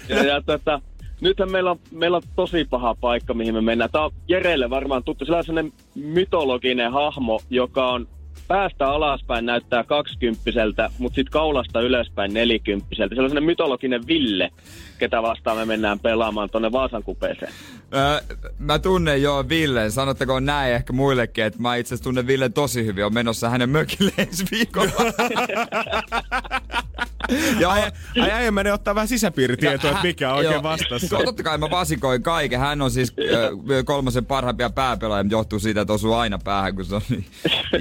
[SPEAKER 8] Ja, ja tota, nythän meillä on, meillä on tosi paha paikka, mihin me mennään. Tämä on Jerelle varmaan tuttu. Sillä on sellainen mytologinen hahmo, joka on päästä alaspäin näyttää kaksikymppiseltä, mutta sitten kaulasta ylöspäin nelikymppiseltä. Se on sellainen mytologinen Ville, ketä vastaan me mennään pelaamaan tuonne Vaasan kupeeseen.
[SPEAKER 5] Öö, mä tunnen jo Villen, sanottako näin ehkä muillekin, että mä itse asiassa tunnen Villen tosi hyvin. On menossa hänen mökille ensi viikolla.
[SPEAKER 4] Ja ai, ai, ai ottaa vähän sisäpiiritietoa, että mikä on oikein
[SPEAKER 5] Joo.
[SPEAKER 4] vastassa.
[SPEAKER 5] Totta kai mä vasikoin kaiken. Hän on siis ö, kolmosen parhaimpia pääpelaajia, mutta johtuu siitä, että osuu aina päähän, kun se on niin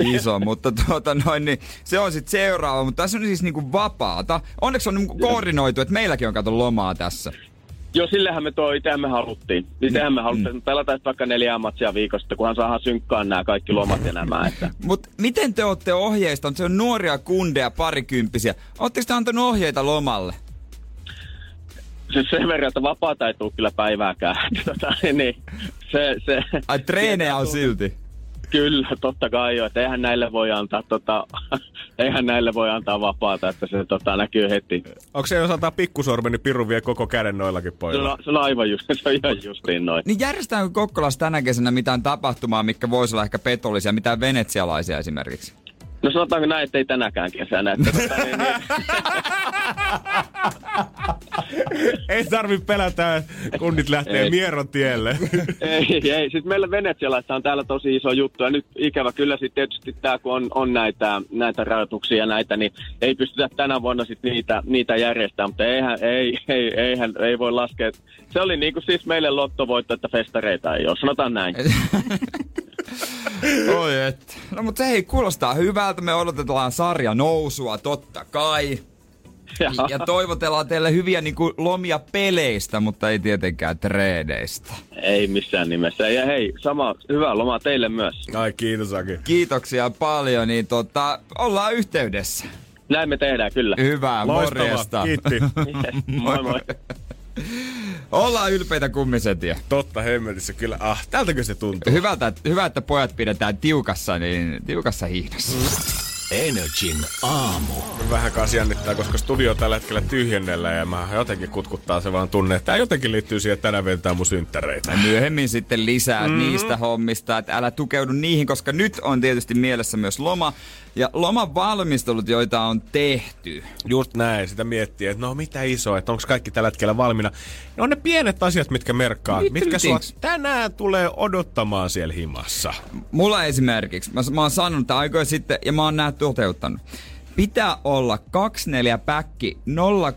[SPEAKER 5] iso. mutta tuota noin, niin se on sitten seuraava. Mutta tässä on siis niinku vapaata. Onneksi on niinku koordinoitu, että meilläkin on kato lomaa tässä.
[SPEAKER 8] Joo, sillehän me tuo itsehän me haluttiin. Itsehän me haluttiin, että pelataan vaikka neljää matsia viikosta, kunhan saadaan synkkaan nämä kaikki lomat ja nämä. Että.
[SPEAKER 5] Mutta miten te olette ohjeistanut? Se on nuoria kundeja, parikymppisiä. Oletteko te antanut ohjeita lomalle?
[SPEAKER 8] Siis sen verran, että vapaata ei tule kyllä päivääkään. Tota, niin, se, se,
[SPEAKER 5] Ai treenejä on silti.
[SPEAKER 8] Kyllä, totta kai jo. Että eihän näille voi antaa, tota, eihän näille voi antaa vapaata, että se tota, näkyy heti.
[SPEAKER 4] Onko se, jos antaa pikkusormen, niin Piru vie koko käden noillakin
[SPEAKER 8] Se
[SPEAKER 4] pojilla?
[SPEAKER 8] on, se on aivan just, se on ihan justiin noin.
[SPEAKER 5] Niin järjestetäänkö Kokkolassa tänä kesänä mitään tapahtumaa, mikä voisi olla ehkä petollisia, mitään venetsialaisia esimerkiksi?
[SPEAKER 8] No sanotaanko näin, että ei tänäkään kesänä. Että, tota, niin, niin,
[SPEAKER 4] Ei tarvi pelätä, että kunnit lähtee
[SPEAKER 8] Ei.
[SPEAKER 4] Mieron tielle.
[SPEAKER 8] ei, ei. Sitten meillä venetsialaista on täällä tosi iso juttu. Ja nyt ikävä kyllä sitten tietysti tämä, kun on, on näitä, näitä rajoituksia ja näitä, niin ei pystytä tänä vuonna sit niitä, niitä järjestämään. Mutta eihän, ei, ei, eihän, ei voi laskea. Se oli niinku siis meille lottovoitto, että festareita ei ole. Sanotaan näin.
[SPEAKER 5] Oi et. No mutta hei, kuulostaa hyvältä. Me odotetaan sarja nousua, totta kai.
[SPEAKER 8] Ja,
[SPEAKER 5] Ja toivotellaan teille hyviä niin kuin, lomia peleistä, mutta ei tietenkään treedeistä.
[SPEAKER 8] ei missään nimessä. Ja hei, sama hyvää lomaa teille myös.
[SPEAKER 4] Ai kiitos Aki.
[SPEAKER 5] Kiitoksia paljon, niin tota, ollaan yhteydessä.
[SPEAKER 8] Näin me tehdään kyllä.
[SPEAKER 5] Hyvää, morjesta.
[SPEAKER 4] Loistavaa, kiitti.
[SPEAKER 8] moi moi.
[SPEAKER 5] Ollaan ylpeitä kummisetiä.
[SPEAKER 4] Totta hemmetissä kyllä. Ah, tältäkö se tuntuu?
[SPEAKER 5] Hyvältä, hyvä, että pojat pidetään tiukassa, niin tiukassa hiihdossa.
[SPEAKER 3] Energin aamu.
[SPEAKER 4] Vähän kanssa jännittää, koska studio on tällä hetkellä tyhjennellä ja mä jotenkin kutkuttaa se vaan tunne, että tää jotenkin liittyy siihen, että tänään vietetään mun synttäreitä.
[SPEAKER 5] Ja myöhemmin sitten lisää mm. niistä hommista, että älä tukeudu niihin, koska nyt on tietysti mielessä myös loma. Ja loman valmistelut, joita on tehty.
[SPEAKER 4] Just näin, sitä miettii, että no mitä isoa, että onko kaikki tällä hetkellä valmiina. Ne on ne pienet asiat, mitkä merkkaa,
[SPEAKER 5] Little
[SPEAKER 4] mitkä sua tänään tulee odottamaan siellä himassa.
[SPEAKER 5] Mulla esimerkiksi, mä, mä oon sanonut tämän aikoja sitten ja mä oon nää toteuttanut. Pitää olla 24 päkki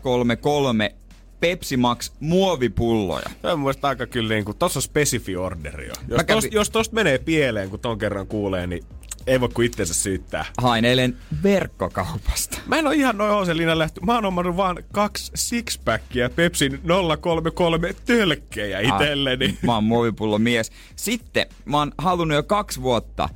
[SPEAKER 5] 033 Pepsi Max muovipulloja.
[SPEAKER 4] Tämä on mun mielestä aika kyllä niin kuin, tossa on spesifi orderi jo. Jos,
[SPEAKER 5] kävin-
[SPEAKER 4] tosta, jos tosta menee pieleen, kun ton kerran kuulee, niin ei voi kuin itsensä syyttää.
[SPEAKER 5] Hain eilen verkkokaupasta.
[SPEAKER 4] Mä en ole ihan noin Houselina lähty. Mä oon omannut vaan kaksi sixpackia Pepsin 033 tölkkejä itselleni.
[SPEAKER 5] Mä oon muovipullo mies. Sitten mä oon halunnut jo kaksi vuotta,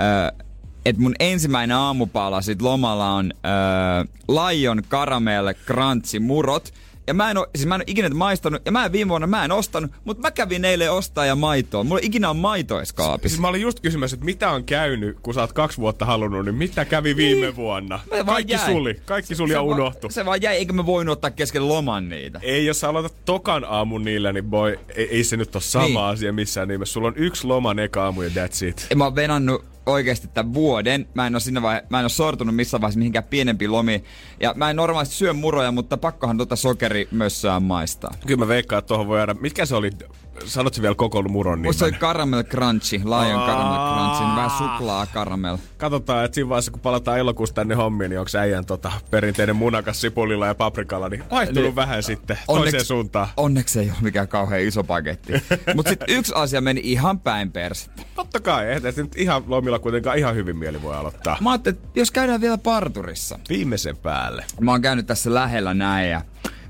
[SPEAKER 5] äh, että mun ensimmäinen aamupala sit lomalla on äh, Lion Caramel Crunchy murot. Ja mä en oo, siis mä en oo ikinä maistanut, ja mä en viime vuonna mä en ostanut, mutta mä kävin eilen ostaa ja maitoa. Mulla ikinä on maitoa kaapissa.
[SPEAKER 4] Siis mä olin just kysymässä, että mitä on käynyt, kun sä oot kaksi vuotta halunnut, niin mitä kävi viime vuonna?
[SPEAKER 5] Mä
[SPEAKER 4] Kaikki
[SPEAKER 5] jäi.
[SPEAKER 4] suli, kaikki suli
[SPEAKER 5] se
[SPEAKER 4] ja unohtu.
[SPEAKER 5] Se vaan jäi, eikä mä voinut ottaa kesken loman niitä.
[SPEAKER 4] Ei, jos sä aloitat tokan aamun niillä, niin boy, ei, ei se nyt ole sama
[SPEAKER 5] Niin.
[SPEAKER 4] niin. asia missään nimessä. Sulla on yksi loman eka aamu ja that's it.
[SPEAKER 5] Mä oon venannut oikeasti tämän vuoden. Mä en oo siinä vaihe, mä en oo sortunut missään vaiheessa mihinkään pienempiin lomiin. Ja mä en normaalisti syö muroja, mutta pakkohan tota sokerimössöä maistaa.
[SPEAKER 4] Kyllä mä veikkaan, että tuohon voi jäädä. Mitkä se oli? Sanotko vielä koko muron
[SPEAKER 5] Musta se oli
[SPEAKER 4] nimen?
[SPEAKER 5] caramel crunchy, laajon caramel crunchy, niin vähän
[SPEAKER 4] Aa.
[SPEAKER 5] suklaa caramel.
[SPEAKER 4] Katsotaan, että siinä vaiheessa kun palataan elokuussa tänne hommiin, niin onko äijän tota, perinteinen munakas sipulilla ja paprikalla, niin vaihtunut
[SPEAKER 5] Niin.
[SPEAKER 4] vähän sitten toiseen suuntaan.
[SPEAKER 5] Onneksi ei ole mikään kauhean iso paketti. Mutta sitten yksi asia meni ihan päin persettä.
[SPEAKER 4] Totta kai, tästä nyt ihan lomilla kuitenkaan ihan hyvin mieli voi aloittaa.
[SPEAKER 5] Mä ajattelin, että jos käydään vielä parturissa.
[SPEAKER 4] Viimeisen päälle.
[SPEAKER 5] Mä oon käynyt tässä lähellä näin ja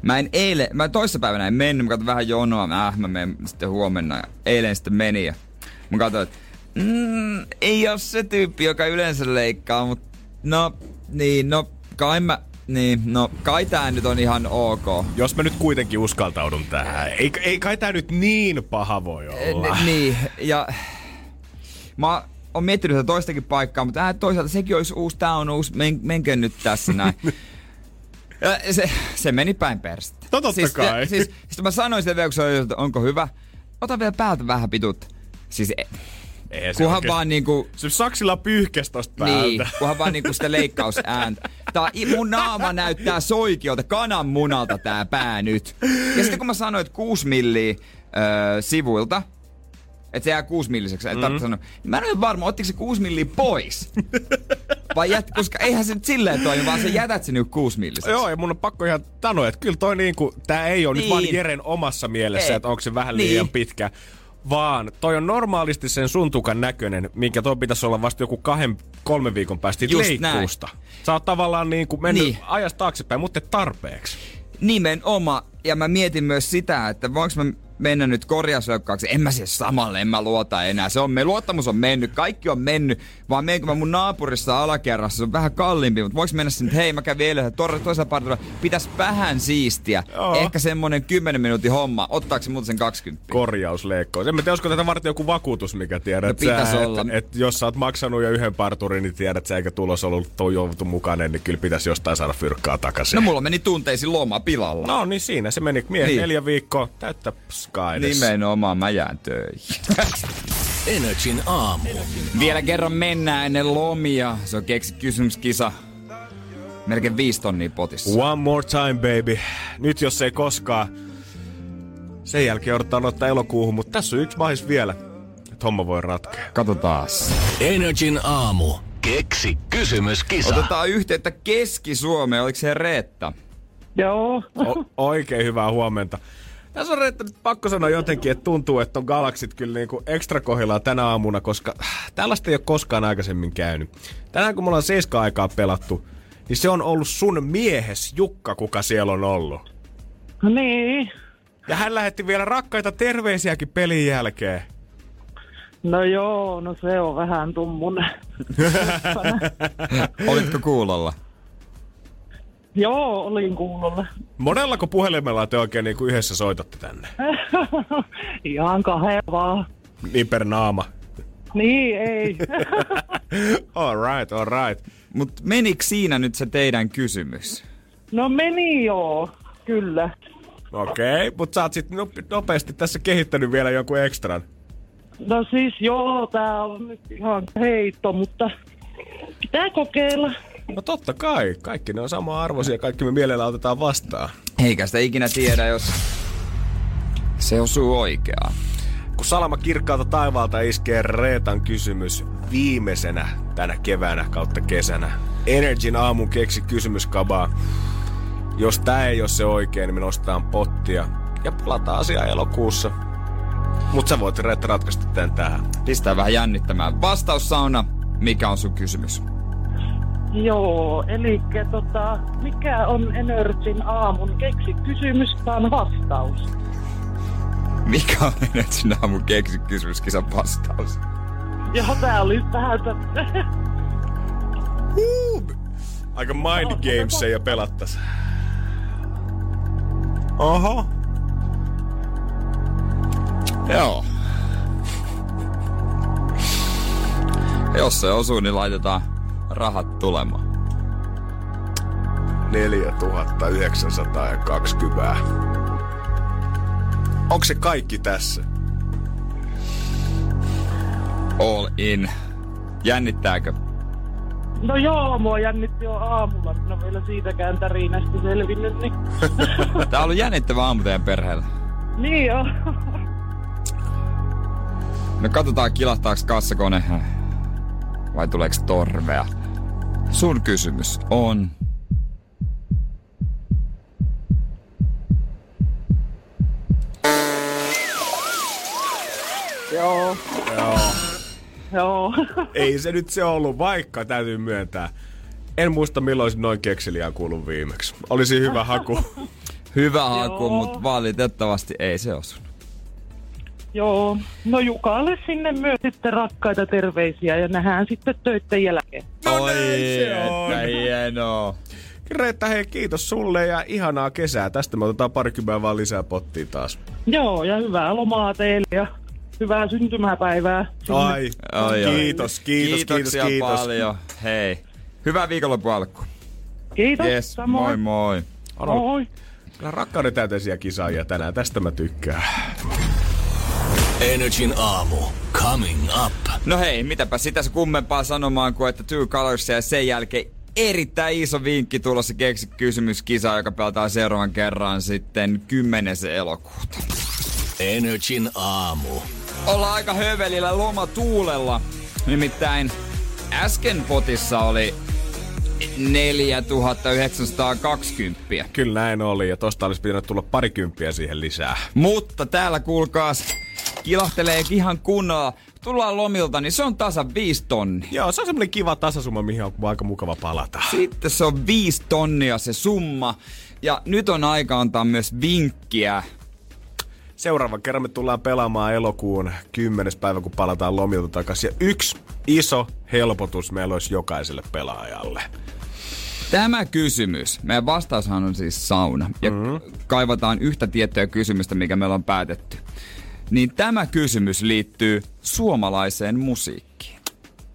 [SPEAKER 5] Mä en eilen, mä toissapäivänä en mennyt, mä katsoin vähän jonoa, mä, äh, mä menen sitten huomenna ja eilen sitten meni ja mä katsoin, että mm, ei oo se tyyppi, joka yleensä leikkaa, mutta no, niin, no, kai mä, niin, no, kai tää nyt on ihan ok.
[SPEAKER 4] Jos mä nyt kuitenkin uskaltaudun tähän. Ei, ei kai tää nyt niin paha voi olla.
[SPEAKER 5] N- niin, ja mä oon miettinyt sitä toistakin paikkaa, mutta äh, toisaalta sekin olisi uusi, tää on uusi, men, menkö nyt tässä näin. Ja se, se meni päin perstä.
[SPEAKER 4] No totta
[SPEAKER 5] siis,
[SPEAKER 4] kai.
[SPEAKER 5] Ja, siis, siis mä sanoin sille vielä, että onko hyvä, ota vielä päältä vähän pitut. Siis e-
[SPEAKER 4] Eihän se
[SPEAKER 5] kunhan vaan niinku,
[SPEAKER 4] Se saksilla pyyhkäs tosta päältä.
[SPEAKER 5] niin, kunhan vaan niinku sitä leikkausääntä. Tää, mun naama näyttää soikiolta, kananmunalta tää pää nyt. Ja sitten kun mä sanoin, että 6 milliä öö, sivuilta, että se jää 6 milliseksi, mm.
[SPEAKER 4] Mm-hmm.
[SPEAKER 5] sanoa, niin mä en ole varma, ottiko se 6 milliä pois. Vai jät, koska eihän se nyt silleen toimi, vaan sä jätät sen nyt 6 milliseksi.
[SPEAKER 4] Joo, ja mun on pakko ihan sanoa, että kyllä toi niinku, tää ei ole niin. nyt
[SPEAKER 5] Niin.
[SPEAKER 4] vaan Jeren omassa mielessä, että onko se vähän
[SPEAKER 5] Niin.
[SPEAKER 4] liian pitkä. Vaan toi on normaalisti sen suntukan näköinen, minkä toi pitäisi olla vasta joku kahden, kolmen viikon päästä
[SPEAKER 5] Just
[SPEAKER 4] leikkuusta. Sä oot tavallaan niinku mennyt
[SPEAKER 5] Niin.
[SPEAKER 4] niin. ajasta taaksepäin, mutta tarpeeksi.
[SPEAKER 5] Nimenomaan. Ja mä mietin myös sitä, että voinko mä mennä nyt korjausvelkkaaksi. En mä siis samalle, en mä luota enää. Se on, me luottamus on mennyt, kaikki on mennyt. Vaan menenkö mä mun naapurissa alakerrassa, se on vähän kalliimpi. Mutta voinko mennä sinne, että hei mä kävin eilen toisella parilla, pitäisi vähän siistiä.
[SPEAKER 4] Joo.
[SPEAKER 5] Ehkä semmonen 10 minuutin homma. Ottaako se muuten sen 20?
[SPEAKER 4] Korjausleikkaus. En mä tiedä, olisiko tätä varten joku vakuutus, mikä tiedät
[SPEAKER 5] No pitäis
[SPEAKER 4] sä,
[SPEAKER 5] olla.
[SPEAKER 4] että et, jos sä oot maksanut jo yhden parturin, niin tiedät sä, eikä tulos ollut toivottu mukainen, niin kyllä pitäisi jostain saada fyrkkaa takaisin.
[SPEAKER 5] No mulla meni tunteisin loma pilalla.
[SPEAKER 4] No niin siinä se meni. Mies
[SPEAKER 5] Niin.
[SPEAKER 4] neljä viikkoa täyttä edessä.
[SPEAKER 5] Nimenomaan mä jään töihin.
[SPEAKER 3] Energin aamu.
[SPEAKER 5] Vielä kerran mennään ennen lomia. Se on keksi kysymyskisa. Melkein viisi tonnia potissa.
[SPEAKER 4] One more time, baby. Nyt jos ei koskaan. Sen jälkeen odottaa ottaa elokuuhun, mutta tässä on yksi mahis vielä, että homma voi ratkea.
[SPEAKER 5] Katsotaas.
[SPEAKER 3] Energin aamu. Keksi kysymyskisa.
[SPEAKER 5] Otetaan yhteyttä Keski-Suomeen. Oliko se Reetta?
[SPEAKER 8] Joo.
[SPEAKER 4] O- oikein hyvää huomenta. Tässä on Reetta nyt pakko sanoa jotenkin, että tuntuu, että on galaksit kyllä niinku ekstra kohdillaan tänä aamuna, koska äh, tällaista ei ole koskaan aikaisemmin käynyt. Tänään kun me ollaan seiska aikaa pelattu, niin se on ollut sun miehes Jukka, kuka siellä on ollut.
[SPEAKER 8] Niin.
[SPEAKER 4] Ja hän lähetti vielä rakkaita terveisiäkin pelin jälkeen.
[SPEAKER 8] No joo, no se on vähän tummun.
[SPEAKER 5] Olitko kuulolla?
[SPEAKER 8] Joo, olin kuulolla.
[SPEAKER 4] Monellako puhelimella te oikein niinku yhdessä soitatte tänne?
[SPEAKER 8] Ihan kahden vaan.
[SPEAKER 4] Niin per naama.
[SPEAKER 8] Niin, ei.
[SPEAKER 4] All right, all right.
[SPEAKER 5] Mut menikö siinä nyt se teidän kysymys?
[SPEAKER 8] no meni joo, kyllä.
[SPEAKER 4] Okei, okay, mutta sä oot sit nop- nopeasti tässä kehittänyt vielä jonkun ekstran.
[SPEAKER 8] No siis joo, tää on nyt ihan heitto, mutta pitää kokeilla.
[SPEAKER 4] No totta kai, kaikki ne on sama arvoisia, kaikki me mielellä otetaan vastaan.
[SPEAKER 5] Eikä sitä ikinä tiedä, jos se osuu oikeaan.
[SPEAKER 4] Kun salama kirkkaalta taivaalta iskee Reetan kysymys viimeisenä tänä keväänä kautta kesänä. Energin aamun keksi kysymys kabaa. Jos tää ei ole se oikein, niin me nostetaan pottia ja palataan asiaa elokuussa. Mut sä voit Reetta ratkaista tän tähän.
[SPEAKER 5] Pistää vähän jännittämään. Vastaussauna, mikä on sun kysymys?
[SPEAKER 8] Joo, eli tota, mikä on Energin aamun keksi kysymys, vaan vastaus.
[SPEAKER 5] Mikä on Energin aamun keksi kysymyskisan vastaus?
[SPEAKER 8] Joo, tää oli vähän
[SPEAKER 4] Aika mind games ja pelattas. Oho.
[SPEAKER 5] Joo. Jos se osuu, niin laitetaan rahat tulemaan.
[SPEAKER 4] 4920. Onko se kaikki tässä?
[SPEAKER 5] All in. Jännittääkö?
[SPEAKER 10] No joo, mua jännitti jo aamulla. No vielä siitäkään tärinästä selvinnyt, niin...
[SPEAKER 5] Tää on ollut jännittävä aamu teidän perheellä.
[SPEAKER 10] niin joo.
[SPEAKER 5] No katsotaan kilahtaaks kassakone vai tuleeko torvea. Sun kysymys on...
[SPEAKER 10] joo.
[SPEAKER 4] Joo.
[SPEAKER 10] Joo.
[SPEAKER 4] Ei se nyt se ollut, vaikka täytyy myöntää. En muista milloin noin kekseliään kuullut viimeksi. Olisi hyvä haku.
[SPEAKER 5] Hyvä haku, mutta valitettavasti ei se osunut.
[SPEAKER 10] Joo. No Jukalle sinne myös sitten rakkaita terveisiä ja nähdään sitten töitten jälkeen.
[SPEAKER 4] No näin se on.
[SPEAKER 5] hienoa.
[SPEAKER 4] Reetta, hei kiitos sulle ja ihanaa kesää. Tästä me otetaan parikymmentä vaan lisää pottiin taas.
[SPEAKER 10] Joo, ja hyvää lomaa teille ja hyvää syntymäpäivää.
[SPEAKER 4] Ai,
[SPEAKER 5] Ai, ai.
[SPEAKER 4] kiitos, kiitos, kiitos,
[SPEAKER 5] Kiitoksia
[SPEAKER 4] kiitos.
[SPEAKER 5] paljon. Hei. Hyvää viikonloppu alku.
[SPEAKER 10] Kiitos,
[SPEAKER 5] Yes, moi
[SPEAKER 10] samoin.
[SPEAKER 5] moi.
[SPEAKER 10] Moi.
[SPEAKER 4] Kyllä rakkauden täyteisiä kisaajia tänään, tästä mä tykkään.
[SPEAKER 3] Energin aamu. Coming up.
[SPEAKER 5] No hei, mitäpä sitä se kummempaa sanomaan kuin, että Two Colors ja sen jälkeen erittäin iso vinkki tulossa keksi kysymyskisa, joka pelataan seuraavan kerran sitten 10. elokuuta.
[SPEAKER 3] Energin aamu.
[SPEAKER 5] Ollaan aika hövelillä lomatuulella. Nimittäin äsken potissa oli 4920.
[SPEAKER 4] Kyllä näin oli, ja tosta olisi pitänyt tulla parikymppiä siihen lisää.
[SPEAKER 5] Mutta täällä kuulkaas kilahtelee ihan kunnolla. Tullaan lomilta, niin se on tasa 5 tonni.
[SPEAKER 4] Joo, se on semmonen kiva tasasumma, mihin on aika mukava palata.
[SPEAKER 5] Sitten se on 5 tonnia se summa. Ja nyt on aika antaa myös vinkkiä.
[SPEAKER 4] Seuraavan kerran me tullaan pelaamaan elokuun 10. päivä, kun palataan lomilta takaisin. Ja yksi iso helpotus meillä olisi jokaiselle pelaajalle.
[SPEAKER 5] Tämä kysymys, meidän vastaushan on siis sauna. Ja mm-hmm. kaivataan yhtä tiettyä kysymystä, mikä meillä on päätetty. Niin tämä kysymys liittyy suomalaiseen musiikkiin.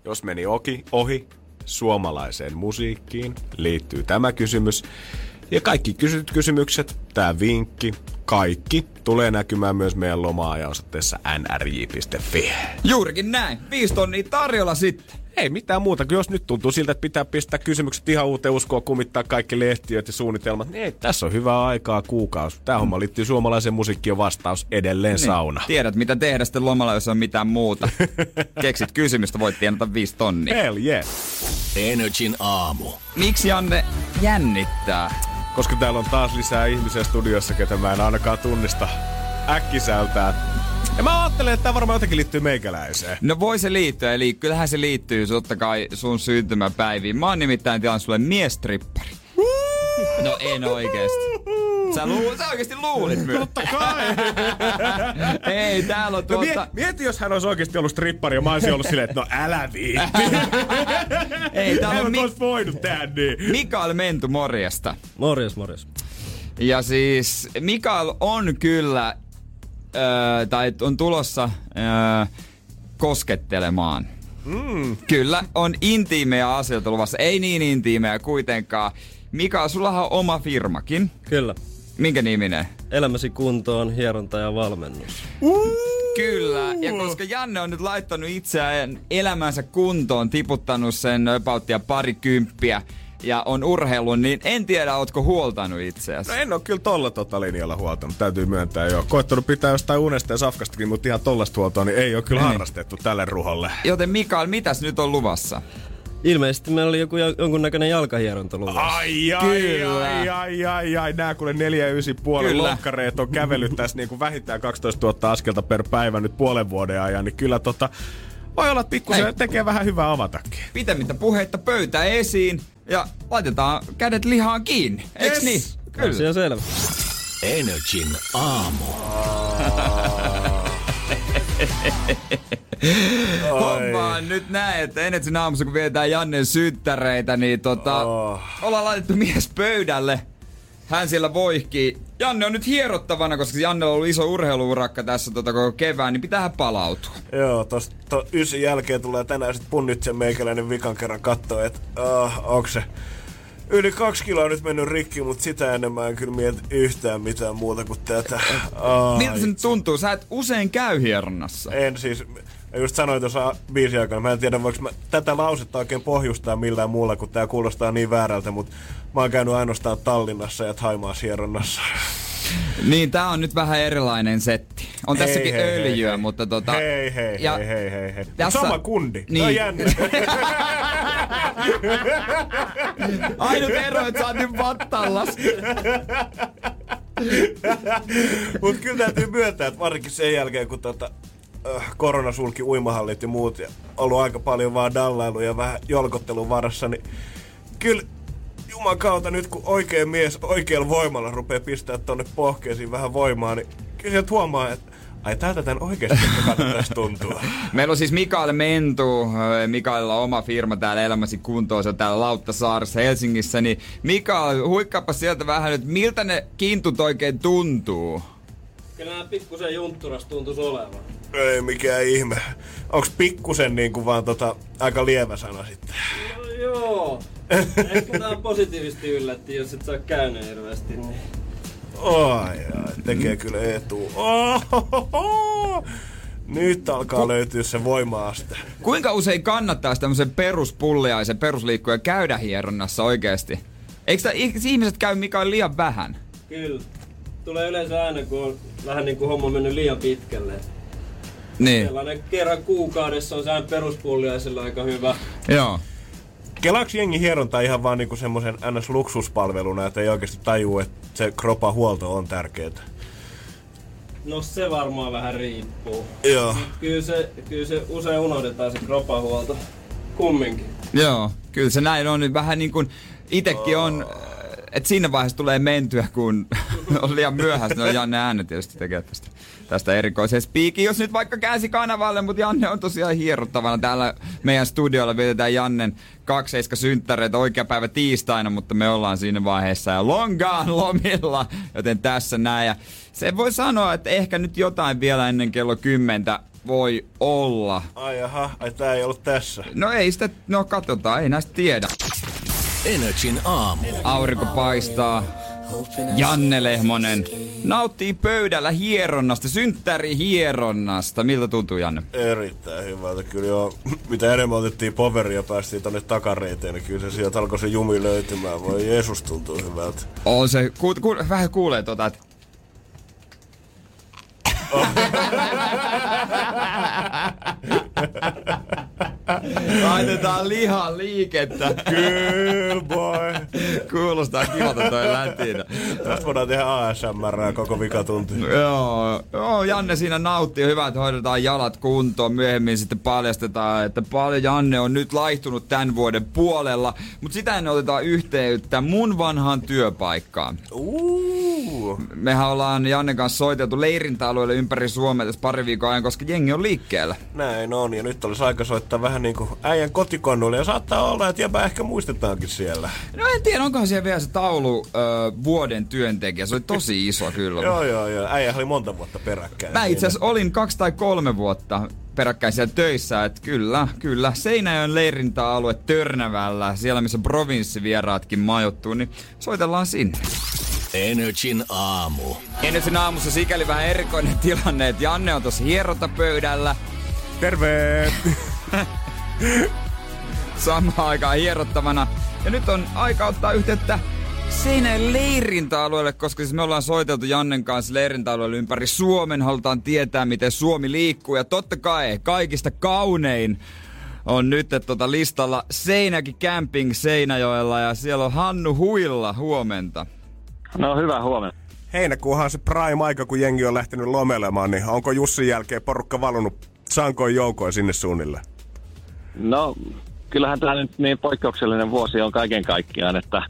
[SPEAKER 4] Jos meni ohi, ohi suomalaiseen musiikkiin, liittyy tämä kysymys. Ja kaikki kysytyt kysymykset, tämä vinkki, kaikki tulee näkymään myös meidän loma osoitteessa nrj.fi.
[SPEAKER 5] Juurikin näin. 5 tonnia tarjolla sitten.
[SPEAKER 4] Ei mitään muuta, kun jos nyt tuntuu siltä, että pitää pistää kysymykset ihan uuteen uskoon, kumittaa kaikki lehtiöt ja suunnitelmat, niin ei, tässä on hyvää aikaa kuukausi. Tämä homma liittyy suomalaiseen musiikkiin vastaus edelleen sauna.
[SPEAKER 5] Niin. Tiedät, mitä tehdä sitten lomalla, jos on mitään muuta. Keksit kysymystä, voit tienata 5 tonnia.
[SPEAKER 4] Hell yeah.
[SPEAKER 3] Energin aamu.
[SPEAKER 5] Miksi Janne jännittää?
[SPEAKER 4] Koska täällä on taas lisää ihmisiä studiossa, ketä mä en ainakaan tunnista äkkiseltään. Ja mä ajattelen, että tämä varmaan jotenkin liittyy meikäläiseen.
[SPEAKER 5] No voi se liittyä, eli kyllähän se liittyy totta kai sun syntymäpäiviin. Mä oon nimittäin tilannut sulle miestrippari. No en oikeesti. Sä, luu, sä oikeesti luulit myös.
[SPEAKER 4] Totta kai!
[SPEAKER 5] Ei, täällä on
[SPEAKER 4] No
[SPEAKER 5] tuota...
[SPEAKER 4] mie- mieti, jos hän olisi oikeasti ollut strippari ja mä olisin ollut silleen, että no älä viitti.
[SPEAKER 5] Ei, täällä on Mi-
[SPEAKER 4] olisi voinut tehdä niin.
[SPEAKER 5] Mikael Mentu, morjesta.
[SPEAKER 11] Morjes, morjes.
[SPEAKER 5] Ja siis Mikael on kyllä, öö, tai on tulossa öö, koskettelemaan. Mm. Kyllä, on intiimejä asioita luvassa. Ei niin intiimejä kuitenkaan. Mikael, sullahan on oma firmakin.
[SPEAKER 11] Kyllä.
[SPEAKER 5] Minkä niminen?
[SPEAKER 11] Elämäsi kuntoon, hieronta ja valmennus.
[SPEAKER 5] Kyllä, ja koska Janne on nyt laittanut itseään elämänsä kuntoon, tiputtanut sen öpauttia parikymppiä ja on urheilu, niin en tiedä, ootko huoltanut itseäsi.
[SPEAKER 4] No en ole kyllä tolla tota linjalla huoltanut, täytyy myöntää jo. Koittanut pitää jostain unesta ja safkastakin, mutta ihan tollasta huoltoa, niin ei ole kyllä
[SPEAKER 5] Niin.
[SPEAKER 4] harrastettu tälle ruholle.
[SPEAKER 5] Joten Mikael, mitäs nyt on luvassa?
[SPEAKER 11] Ilmeisesti meillä oli joku jonkunnäköinen jalkahieronta luvassa.
[SPEAKER 4] Ai, ai,
[SPEAKER 5] Kyllä.
[SPEAKER 4] ai, ai, ai, ai, nää kuule neljä ja ysi puolen
[SPEAKER 5] Kyllä.
[SPEAKER 4] lohkareet on kävellyt tässä niin kuin vähintään 12 000 askelta per päivä nyt puolen vuoden ajan, niin kyllä tota, voi olla, että pikkusen tekee vähän hyvää avatakin.
[SPEAKER 5] Pitemmittä puheitta pöytä esiin ja laitetaan kädet lihaan kiinni. Eiks
[SPEAKER 4] Yes.
[SPEAKER 5] niin? Kyllä.
[SPEAKER 11] Asia selvä.
[SPEAKER 3] Energin aamu.
[SPEAKER 5] Homma on nyt näin, että Energyn aamussa kun vietään Jannen synttäreitä, niin tota,
[SPEAKER 4] Oh.
[SPEAKER 5] ollaan laitettu mies pöydälle. Hän siellä voihkii. Janne on nyt hierottavana, koska Janne on ollut iso urheiluurakka tässä tota koko kevään, niin pitää palautua.
[SPEAKER 4] Joo, tosta to, ysin jälkeen tulee tänään sit punnitsen meikäläinen vikan kerran katsoa, että uh, onko se yli kaksi kiloa nyt mennyt rikki, mutta sitä enemmän en kyllä mieti yhtään mitään muuta kuin tätä. Oh,
[SPEAKER 5] Miltä se nyt tuntuu? Sä et usein käy hieronnassa.
[SPEAKER 4] En siis, mä just sanoin tuossa biisin aikana, mä en tiedä voiko mä tätä lausetta oikein pohjustaa millään muulla, kun tää kuulostaa niin väärältä, mutta mä oon käynyt ainoastaan Tallinnassa ja Thaimaassa hieronnassa.
[SPEAKER 5] Niin, tää on nyt vähän erilainen setti. On
[SPEAKER 4] Hei,
[SPEAKER 5] tässäkin
[SPEAKER 4] hei, hei,
[SPEAKER 5] öljyä,
[SPEAKER 4] hei.
[SPEAKER 5] mutta tota...
[SPEAKER 4] Hei, hei,
[SPEAKER 5] ja-
[SPEAKER 4] hei, hei, hei, hei. Mut
[SPEAKER 5] Tässä-
[SPEAKER 4] Sama kundi. Niin.
[SPEAKER 5] Niin.
[SPEAKER 4] No jännä.
[SPEAKER 5] Ainut ero, että sä oot nyt vattallas.
[SPEAKER 4] Mutta kyllä täytyy myöntää, että varsinkin sen jälkeen, kun tota, korona sulki uimahallit ja muut, ja ollut aika paljon vaan dallailu ja vähän jolkottelun varassa, niin kyllä jumakauta nyt kun oikein mies oikealla voimalla rupeaa pistää tonne pohkeisiin vähän voimaa, niin kyllä sieltä huomaa, että ai tältä tän oikeasti kannattaisi tuntua.
[SPEAKER 5] Meillä on siis Mikael Mentu. Mikaelilla on oma firma täällä Elämäsi kuntoon. Se on täällä Lauttasaaressa Helsingissä. Niin Mikael, huikkaapa sieltä vähän nyt, miltä ne kintut oikein tuntuu?
[SPEAKER 11] Kyllä nämä pikkusen juntturas tuntuisi olevan.
[SPEAKER 4] Ei mikään ihme. Onks pikkusen niin kuin vaan tota, aika lievä sana sitten?
[SPEAKER 11] No joo. Ehkä tää positiivisesti yllätti, jos et sä oo käynyt hirveästi. Niin.
[SPEAKER 4] Ai, ai, tekee kyllä etu. Ohohoho. Nyt alkaa löytyä se voima-aste.
[SPEAKER 5] Kuinka usein kannattaa tämmöisen peruspulliaisen perusliikkuja käydä hieronnassa oikeesti? Eikö eikö ihmiset käy Mikael liian vähän?
[SPEAKER 11] Kyllä. Tulee yleensä aina, kun on vähän niin kuin homma mennyt liian pitkälle.
[SPEAKER 5] Niin.
[SPEAKER 11] Sellainen kerran kuukaudessa on sään peruspulliaisella aika hyvä.
[SPEAKER 5] Joo.
[SPEAKER 4] Kelaaks jengi hierontaa ihan vaan niinku semmoisen NS-luksuspalveluna, että ei oikeasti tajuu, että se kropan huolto on tärkeää.
[SPEAKER 11] No se varmaan vähän riippuu.
[SPEAKER 4] Joo.
[SPEAKER 11] Kyllä se, kyllä se usein unohdetaan se kropahuolto. Kumminkin.
[SPEAKER 5] Joo, kyllä se näin on. Vähän niin kuin itekin on, että siinä vaiheessa tulee mentyä, kun on liian myöhäistä. No Janne Ääne tietysti tekee tästä, tästä erikoisen spiikin. Jos nyt vaikka käänsi kanavalle, mutta Janne on tosiaan hierottavana. Täällä meidän studiolla vietetään Jannen 27 synttäreitä oikea päivä tiistaina, mutta me ollaan siinä vaiheessa ja longaan lomilla, joten tässä näin. Ja se voi sanoa, että ehkä nyt jotain vielä ennen kello 10 voi olla.
[SPEAKER 4] Ai jaha, ai tää ei ollut tässä.
[SPEAKER 5] No ei sitä, no katsotaan, ei näistä tiedä.
[SPEAKER 3] Energin aamu.
[SPEAKER 5] Aurinko paistaa. Janne Lehmonen nauttii pöydällä hieronnasta, synttäri hieronnasta. Miltä tuntuu, Janne?
[SPEAKER 4] Erittäin hyvältä kyllä joo. Mitä enemmän otettiin poveria ja päästiin tonne takareiteen, niin kyllä se sieltä alkoi se jumi löytymään. Voi Jeesus tuntuu hyvältä.
[SPEAKER 5] On se, ku, ku, vähän kuulee tota, että Laitetaan lihan liikettä.
[SPEAKER 4] Kyllä, boy.
[SPEAKER 5] Kuulostaa kivalta toi lätinä.
[SPEAKER 4] Tästä voidaan tehdä ASMR koko vikatunti.
[SPEAKER 5] Joo, joo, Janne siinä nauttii. Hyvä, että hoidetaan jalat kuntoon. Myöhemmin sitten paljastetaan, että paljon Janne on nyt laihtunut tämän vuoden puolella. Mutta sitä ennen otetaan yhteyttä mun vanhaan työpaikkaan.
[SPEAKER 4] Uh.
[SPEAKER 5] Mehän ollaan Jannen kanssa soiteltu leirintäalueelle ympäri Suomea tässä pari viikon ajan, koska jengi on liikkeellä.
[SPEAKER 4] Näin on, ja nyt olisi aika soittaa vähän niinku äijän kotikonnulle, ja saattaa olla, että jäbä ehkä muistetaankin siellä.
[SPEAKER 5] No en tiedä, onkohan siellä vielä se taulu ö, vuoden työntekijä. Se oli tosi iso kyllä.
[SPEAKER 4] joo, joo, joo. Äijä oli monta vuotta peräkkäin.
[SPEAKER 5] Mä itse asiassa olin kaksi tai kolme vuotta peräkkäin siellä töissä, että kyllä, kyllä. Seinäjoen leirintäalue Törnävällä, siellä missä provinssivieraatkin majoittuu, niin soitellaan sinne.
[SPEAKER 3] Energin aamu.
[SPEAKER 5] Ennen aamussa sikäli vähän erikoinen tilanne, että Janne on tossa hierontapöydällä.
[SPEAKER 4] Terve!
[SPEAKER 5] Samaan aikaan hierottavana. Ja nyt on aika ottaa yhteyttä Seinäjoen leirintäalueelle, koska siis me ollaan soiteltu Jannen kanssa leirintäalueelle ympäri Suomen. Halutaan tietää, miten Suomi liikkuu. Ja totta kai kaikista kaunein on nyt tota listalla Seinäkin Camping Seinäjoella ja siellä on Hannu Huilla huomenta.
[SPEAKER 8] No hyvää huomenta.
[SPEAKER 4] Heinäkuuhan on se prime-aika, kun jengi on lähtenyt lomelemaan, niin onko Jussin jälkeen porukka valunut sankoin joukoin sinne suunnille?
[SPEAKER 8] No, kyllähän tämä nyt niin poikkeuksellinen vuosi on kaiken kaikkiaan, että,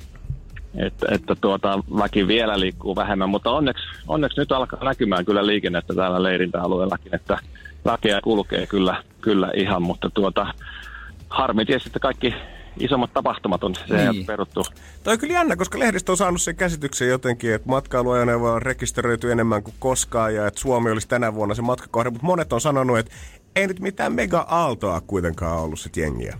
[SPEAKER 8] että, että tuota, väki vielä liikkuu vähemmän, mutta onneksi, onneksi nyt alkaa näkymään kyllä liikennettä täällä leirintäalueellakin, että väkeä kulkee kyllä, kyllä ihan, mutta tuota, harmi tietysti, että kaikki,
[SPEAKER 12] isommat tapahtumat on se
[SPEAKER 4] Niin.
[SPEAKER 12] peruttu.
[SPEAKER 4] Toi on kyllä jännä, koska lehdistö on saanut sen käsityksen jotenkin, että matkailuajoneuvo on rekisteröity enemmän kuin koskaan ja että Suomi olisi tänä vuonna se matkakohde, mutta monet on sanonut, että ei nyt mitään mega-aaltoa kuitenkaan ollut sit jengiä.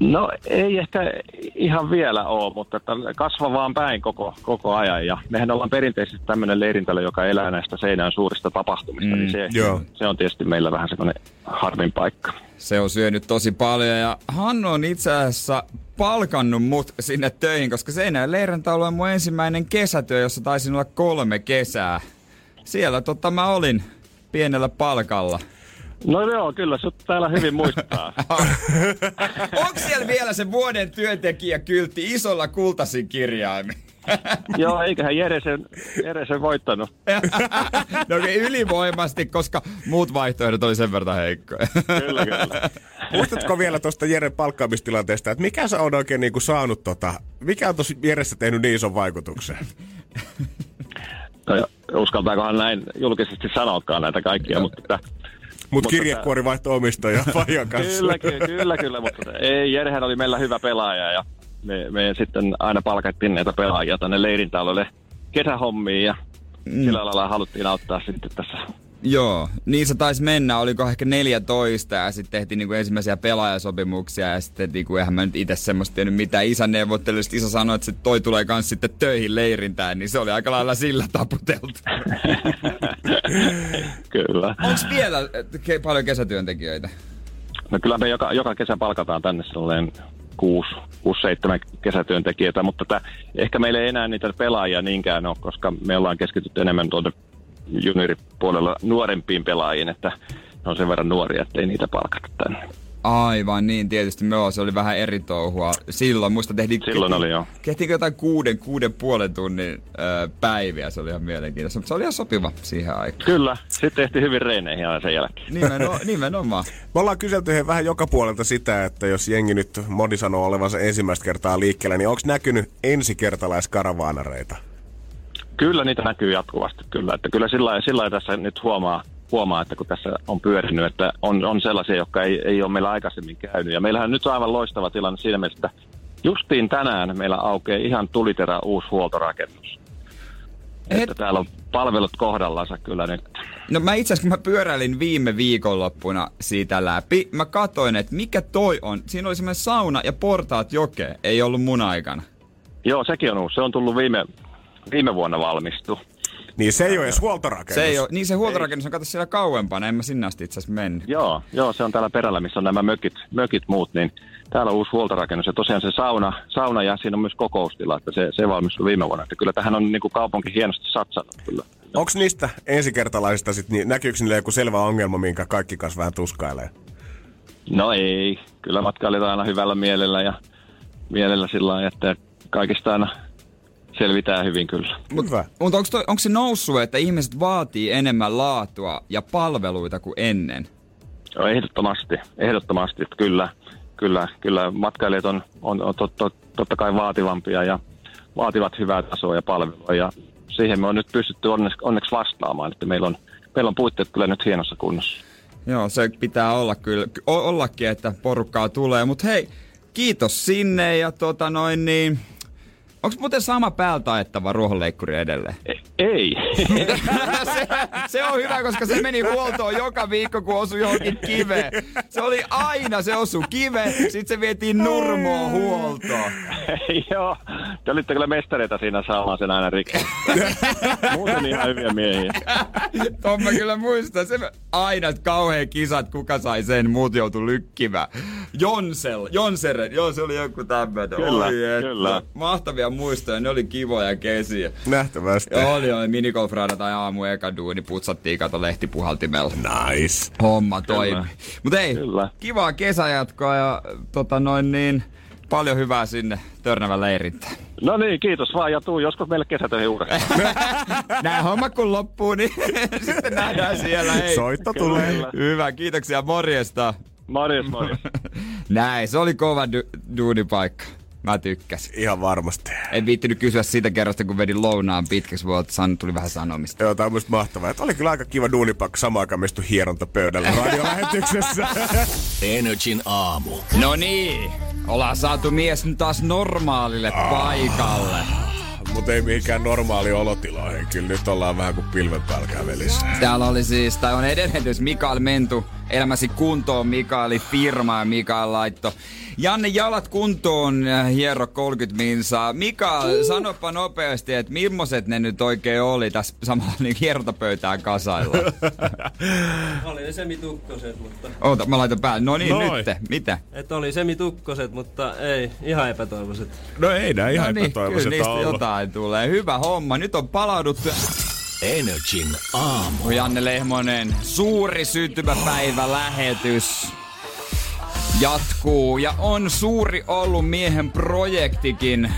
[SPEAKER 12] No ei ehkä ihan vielä ole, mutta että kasvavaan päin koko, koko ajan. Ja mehän ollaan perinteisesti tämmöinen leirintälö, joka elää näistä seinään suurista tapahtumista, mm, niin se,
[SPEAKER 5] joo.
[SPEAKER 12] se on tietysti meillä vähän semmoinen harmin paikka.
[SPEAKER 5] Se on syönyt tosi paljon ja Hannu on itse asiassa palkannut mut sinne töihin, koska Seinäjoen leirintäalue on mun ensimmäinen kesätyö, jossa taisin olla kolme kesää. Siellä tota mä olin pienellä palkalla.
[SPEAKER 12] No joo, kyllä sut täällä hyvin muistaa.
[SPEAKER 5] Onko siellä vielä se vuoden työntekijä kyltti isolla kultasin kirjaimin?
[SPEAKER 12] joo, eiköhän Jere sen, Jere sen voittanut.
[SPEAKER 5] no okei, ylivoimasti, koska muut vaihtoehdot oli sen verran heikkoja.
[SPEAKER 12] Kyllä, kyllä.
[SPEAKER 4] Muistatko vielä tuosta Jeren palkkaamistilanteesta, että mikä sä on oikein niinku saanut tota, mikä on tuossa Jeressä tehnyt niin ison vaikutuksen?
[SPEAKER 12] No, uskaltaakohan näin julkisesti sanoakaan näitä kaikkia, mutta... Että,
[SPEAKER 4] Mut kirjekuori vaihto omistaja Fajan kanssa.
[SPEAKER 12] Kyllä, kyllä, kyllä, kyllä, mutta ei, Jerehän oli meillä hyvä pelaaja ja me, me sitten aina palkattiin näitä pelaajia tänne leirintäalueelle kesähommiin ja mm. sillä lailla haluttiin auttaa sitten tässä
[SPEAKER 5] Joo, niin se taisi mennä, oliko ehkä 14 ja sitten tehtiin niinku ensimmäisiä pelaajasopimuksia ja sitten niinku, eihän mä nyt itse semmoista tiennyt mitään isän neuvottelusta. Isä sanoi, että sit toi tulee kans sitten töihin leirintään, niin se oli aika lailla sillä taputeltu.
[SPEAKER 12] Kyllä.
[SPEAKER 5] Onks vielä ke- paljon kesätyöntekijöitä?
[SPEAKER 12] No kyllä me joka, joka kesä palkataan tänne sellainen kuusi, kuusi seitsemän kesätyöntekijöitä, mutta tätä, ehkä meillä ei enää niitä pelaajia niinkään ole, koska me ollaan keskitytty enemmän tuonne junioripuolella nuorempiin pelaajiin, että ne on sen verran nuoria, että ei niitä palkata tänne.
[SPEAKER 5] Aivan niin, tietysti me se oli vähän eri touhua. Silloin muista tehtiin...
[SPEAKER 12] Silloin oli joo.
[SPEAKER 5] Tehtiin jotain kuuden, kuuden puolen tunnin ö, päiviä, se oli ihan mielenkiintoista, mutta se oli ihan sopiva siihen aikaan.
[SPEAKER 12] Kyllä, sitten tehtiin hyvin reeneihin aina sen jälkeen.
[SPEAKER 5] Nimeno, nimenomaan.
[SPEAKER 4] Me ollaan kyselty he vähän joka puolelta sitä, että jos jengi nyt, moni sanoo olevansa ensimmäistä kertaa liikkeellä, niin onko näkynyt ensikertalaiskaravaanareita?
[SPEAKER 12] Kyllä niitä näkyy jatkuvasti, kyllä. Että kyllä sillä, lailla- sillä tässä nyt huomaa, huomaa, että kun tässä on pyörinyt, että on, on sellaisia, jotka ei, ei ole meillä aikaisemmin käynyt. Ja meillähän nyt on aivan loistava tilanne siinä mielessä, että justiin tänään meillä aukeaa ihan tuliterä uusi huoltorakennus. Että täällä on palvelut kohdallansa kyllä nyt.
[SPEAKER 5] No mä itse asiassa, kun mä pyöräilin viime viikonloppuna siitä läpi, mä katoin, että mikä toi on. Siinä oli semmoinen sauna ja portaat jokeen. Ei ollut mun aikana.
[SPEAKER 12] Joo, sekin on uusi. Se on tullut viime, viime vuonna valmistu.
[SPEAKER 4] Niin se ei ole edes huoltorakennus.
[SPEAKER 5] Se ei ole, niin se huoltorakennus on kato siellä kauempana, en mä sinne asti itse asiassa mennyt.
[SPEAKER 12] Joo, joo, se on täällä perällä, missä on nämä mökit, mökit muut, niin täällä on uusi huoltorakennus. Ja tosiaan se sauna, sauna ja siinä on myös kokoustila, että se, se valmistui viime vuonna. Että kyllä tähän on niin kuin kaupunki hienosti satsannut kyllä.
[SPEAKER 4] Onko niistä ensikertalaisista sit, niin näkyykö niille joku selvä ongelma, minkä kaikki kanssa vähän tuskailee?
[SPEAKER 12] No ei, kyllä matkailijat aina hyvällä mielellä ja mielellä sillä lailla, että kaikista aina selvitään hyvin kyllä.
[SPEAKER 5] Mutta mut onko, onko se noussut, että ihmiset vaatii enemmän laatua ja palveluita kuin ennen?
[SPEAKER 12] Joo, ehdottomasti, ehdottomasti, että kyllä, kyllä, kyllä matkailijat on, on, on tot, tot, totta kai vaativampia ja vaativat hyvää tasoa ja palvelua ja siihen me on nyt pystytty onneksi, onneksi vastaamaan, että meillä on, meillä on puitteet kyllä nyt hienossa kunnossa.
[SPEAKER 5] Joo, se pitää olla kyllä, ollakin, että porukkaa tulee. Mutta hei, kiitos sinne ja tota noin niin... Onko muuten sama päältä ajettava ruohonleikkuri edelleen?
[SPEAKER 12] Ei.
[SPEAKER 5] se, se, on hyvä, koska se meni huoltoon joka viikko, kun osui johonkin kiveen. Se oli aina, se osu kive, sitten se vietiin nurmoon huoltoon.
[SPEAKER 12] Joo, te olitte kyllä mestareita siinä saamaan sen aina rikki. Muuten ihan hyviä miehiä.
[SPEAKER 5] Tuon mä kyllä muistan. Se aina kauhean kisat, kuka sai sen, muut joutu lykkimään. Jonsel, Jonseren, joo se oli joku tämmöinen.
[SPEAKER 12] Kyllä,
[SPEAKER 5] Oi,
[SPEAKER 12] kyllä.
[SPEAKER 5] Mahtavia muistoja, ne oli kivoja kesiä.
[SPEAKER 4] Nähtävästi.
[SPEAKER 5] Joo, oli, oli minigolfraada tai aamu eka duuni, putsattiin kato lehtipuhaltimella.
[SPEAKER 4] Nice.
[SPEAKER 5] Homma toimi. Mutta ei,
[SPEAKER 12] Kyllä.
[SPEAKER 5] kivaa kesäjatkoa ja tota noin niin, paljon hyvää sinne Törnävän leirintään.
[SPEAKER 12] No niin, kiitos vaan ja tuu joskus meille kesätöihin uudestaan.
[SPEAKER 5] Nää hommat kun loppuu, niin sitten nähdään siellä. Hei.
[SPEAKER 4] Soitto tulee.
[SPEAKER 5] Hyvä, kiitoksia, morjesta.
[SPEAKER 12] Morjes, morjes.
[SPEAKER 5] Näin, se oli kova du- duunipaikka. Mä tykkäsin.
[SPEAKER 4] Ihan varmasti.
[SPEAKER 5] En viittinyt kysyä siitä kerrasta, kun vedin lounaan pitkäksi, mutta san, tuli vähän sanomista.
[SPEAKER 4] Joo, tää on musta mahtavaa. Että oli kyllä aika kiva duunipakka samaan aikaan me istui hierontapöydällä radiolähetyksessä.
[SPEAKER 3] Energin aamu.
[SPEAKER 5] No niin, Ollaan saatu mies nyt taas normaalille paikalle.
[SPEAKER 4] Mutta ei mihinkään normaali olotiloihin. Kyllä nyt ollaan vähän kuin pilven päällä kävelissä.
[SPEAKER 5] Täällä oli siis, tai on edelleen Mikael Mentu, elämäsi kuntoon Mikaeli firma ja Mikael laitto. Janne jalat kuntoon, hiero 30 minsaa. Mikael, uh. sanopa nopeasti, että millaiset ne nyt oikein oli tässä samalla niin hierotapöytään kasailla.
[SPEAKER 11] Oli ne semitukkoset, mutta...
[SPEAKER 5] Oota, mä laitan päälle. No niin, nyt. Mitä?
[SPEAKER 11] Et oli semitukkoset, mutta ei, ihan epätoivoiset.
[SPEAKER 4] No ei nää ihan
[SPEAKER 5] no niin,
[SPEAKER 4] epätoivoiset
[SPEAKER 5] kyllä niistä
[SPEAKER 4] ollut.
[SPEAKER 5] jotain tulee. Hyvä homma. Nyt on palauduttu.
[SPEAKER 3] Energin aamu.
[SPEAKER 5] Janne Lehmonen, suuri syntymäpäivä lähetys jatkuu ja on suuri ollut miehen projektikin.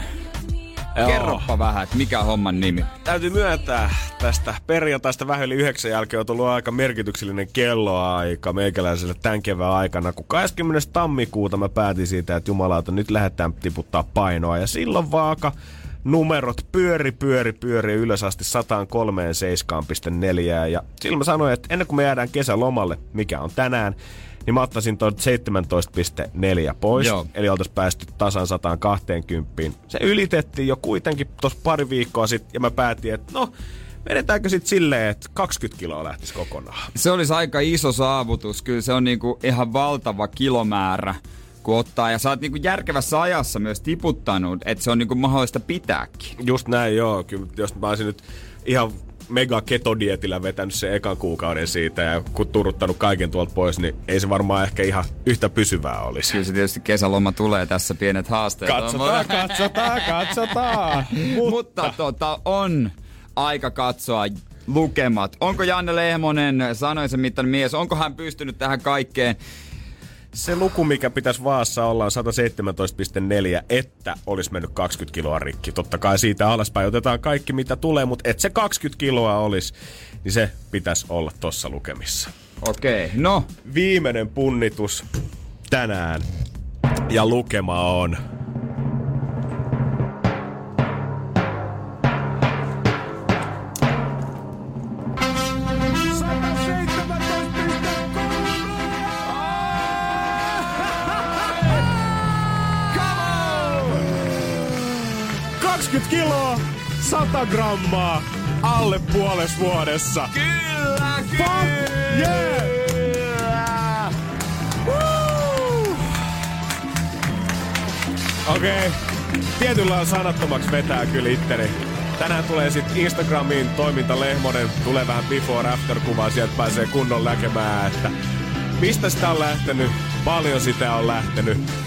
[SPEAKER 4] Joo.
[SPEAKER 5] Kerroppa vähän, että mikä on homman nimi.
[SPEAKER 4] Täytyy myöntää tästä perjantaista vähän yli yhdeksän jälkeen on tullut aika merkityksellinen kelloaika meikäläiselle tämän kevään aikana, kun 20. tammikuuta mä päätin siitä, että jumalauta, nyt lähdetään tiputtaa painoa. Ja silloin vaaka numerot pyöri, pyöri, pyöri ylös asti 103,7,4. Ja silloin mä sanoin, että ennen kuin me jäädään kesälomalle, mikä on tänään, niin mä ottaisin tuon 17,4 pois.
[SPEAKER 5] Joo.
[SPEAKER 4] Eli oltaisiin päästy tasan 120. Se ylitettiin jo kuitenkin tuossa pari viikkoa sitten, ja mä päätin, että no, vedetäänkö sitten silleen, että 20 kiloa lähtisi kokonaan.
[SPEAKER 5] Se olisi aika iso saavutus. Kyllä se on niinku ihan valtava kilomäärä kun ottaa. Ja sä oot niinku järkevässä ajassa myös tiputtanut, että se on niinku mahdollista pitääkin.
[SPEAKER 4] Just näin, joo. Kyllä, jos mä olisin nyt ihan mega ketodietillä vetänyt sen ekan kuukauden siitä ja kun turuttanut kaiken tuolta pois, niin ei se varmaan ehkä ihan yhtä pysyvää olisi.
[SPEAKER 5] Kyllä se tietysti kesäloma tulee tässä pienet haasteet.
[SPEAKER 4] Katsotaan,
[SPEAKER 5] mutta-
[SPEAKER 4] katsotaan, katsotaan.
[SPEAKER 5] Mutta tota, on aika katsoa lukemat. Onko Janne Lehmonen sanoisen mittainen mies? Onko hän pystynyt tähän kaikkeen?
[SPEAKER 4] Se luku, mikä pitäisi vaassa olla, on 117,4, että olisi mennyt 20 kiloa rikki. Totta kai siitä alaspäin otetaan kaikki, mitä tulee, mutta että se 20 kiloa olisi, niin se pitäisi olla tossa lukemissa.
[SPEAKER 5] Okei, no.
[SPEAKER 4] Viimeinen punnitus tänään. Ja lukema on... kiloa, 100 grammaa, alle puolessa vuodessa.
[SPEAKER 5] Kyllä,
[SPEAKER 4] Fuck yeah! Okei, okay. tietyllä on sanattomaksi vetää kyllä itteni. Tänään tulee sitten Instagramiin toiminta Lehmonen, tulee vähän before after kuvaa, sieltä pääsee kunnon näkemään, että mistä sitä on lähtenyt, paljon sitä on lähtenyt.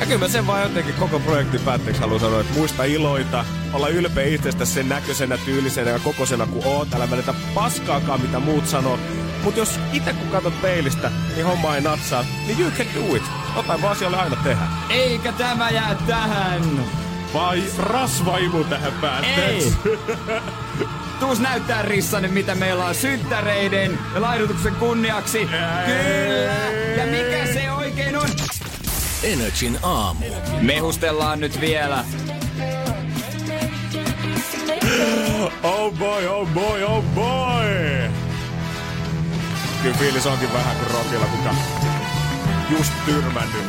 [SPEAKER 4] Ja kyllä mä sen vaan jotenkin koko projektin päätteeksi haluan sanoa, että muista iloita, olla ylpeä itsestä sen näköisenä, tyylisenä ja kokoisena kuin oot. Älä välitä paskaakaan, mitä muut sanoo. Mut jos itse kun katsot peilistä, niin homma ei natsaa, niin you can do it. Jotain vaan asialle aina tehdä.
[SPEAKER 5] Eikä tämä jää tähän.
[SPEAKER 4] Vai rasvaimu tähän päätteeksi?
[SPEAKER 5] Ei. Tuus näyttää Rissanen, mitä meillä on synttäreiden ja laidutuksen kunniaksi. Kyllä. Ja mikä?
[SPEAKER 3] Energin aamu.
[SPEAKER 5] Mehustellaan nyt vielä.
[SPEAKER 4] Oh boy, oh boy, oh boy! Kyllä fiilis onkin vähän kuin Rockilla, kuka just tyrmännyt.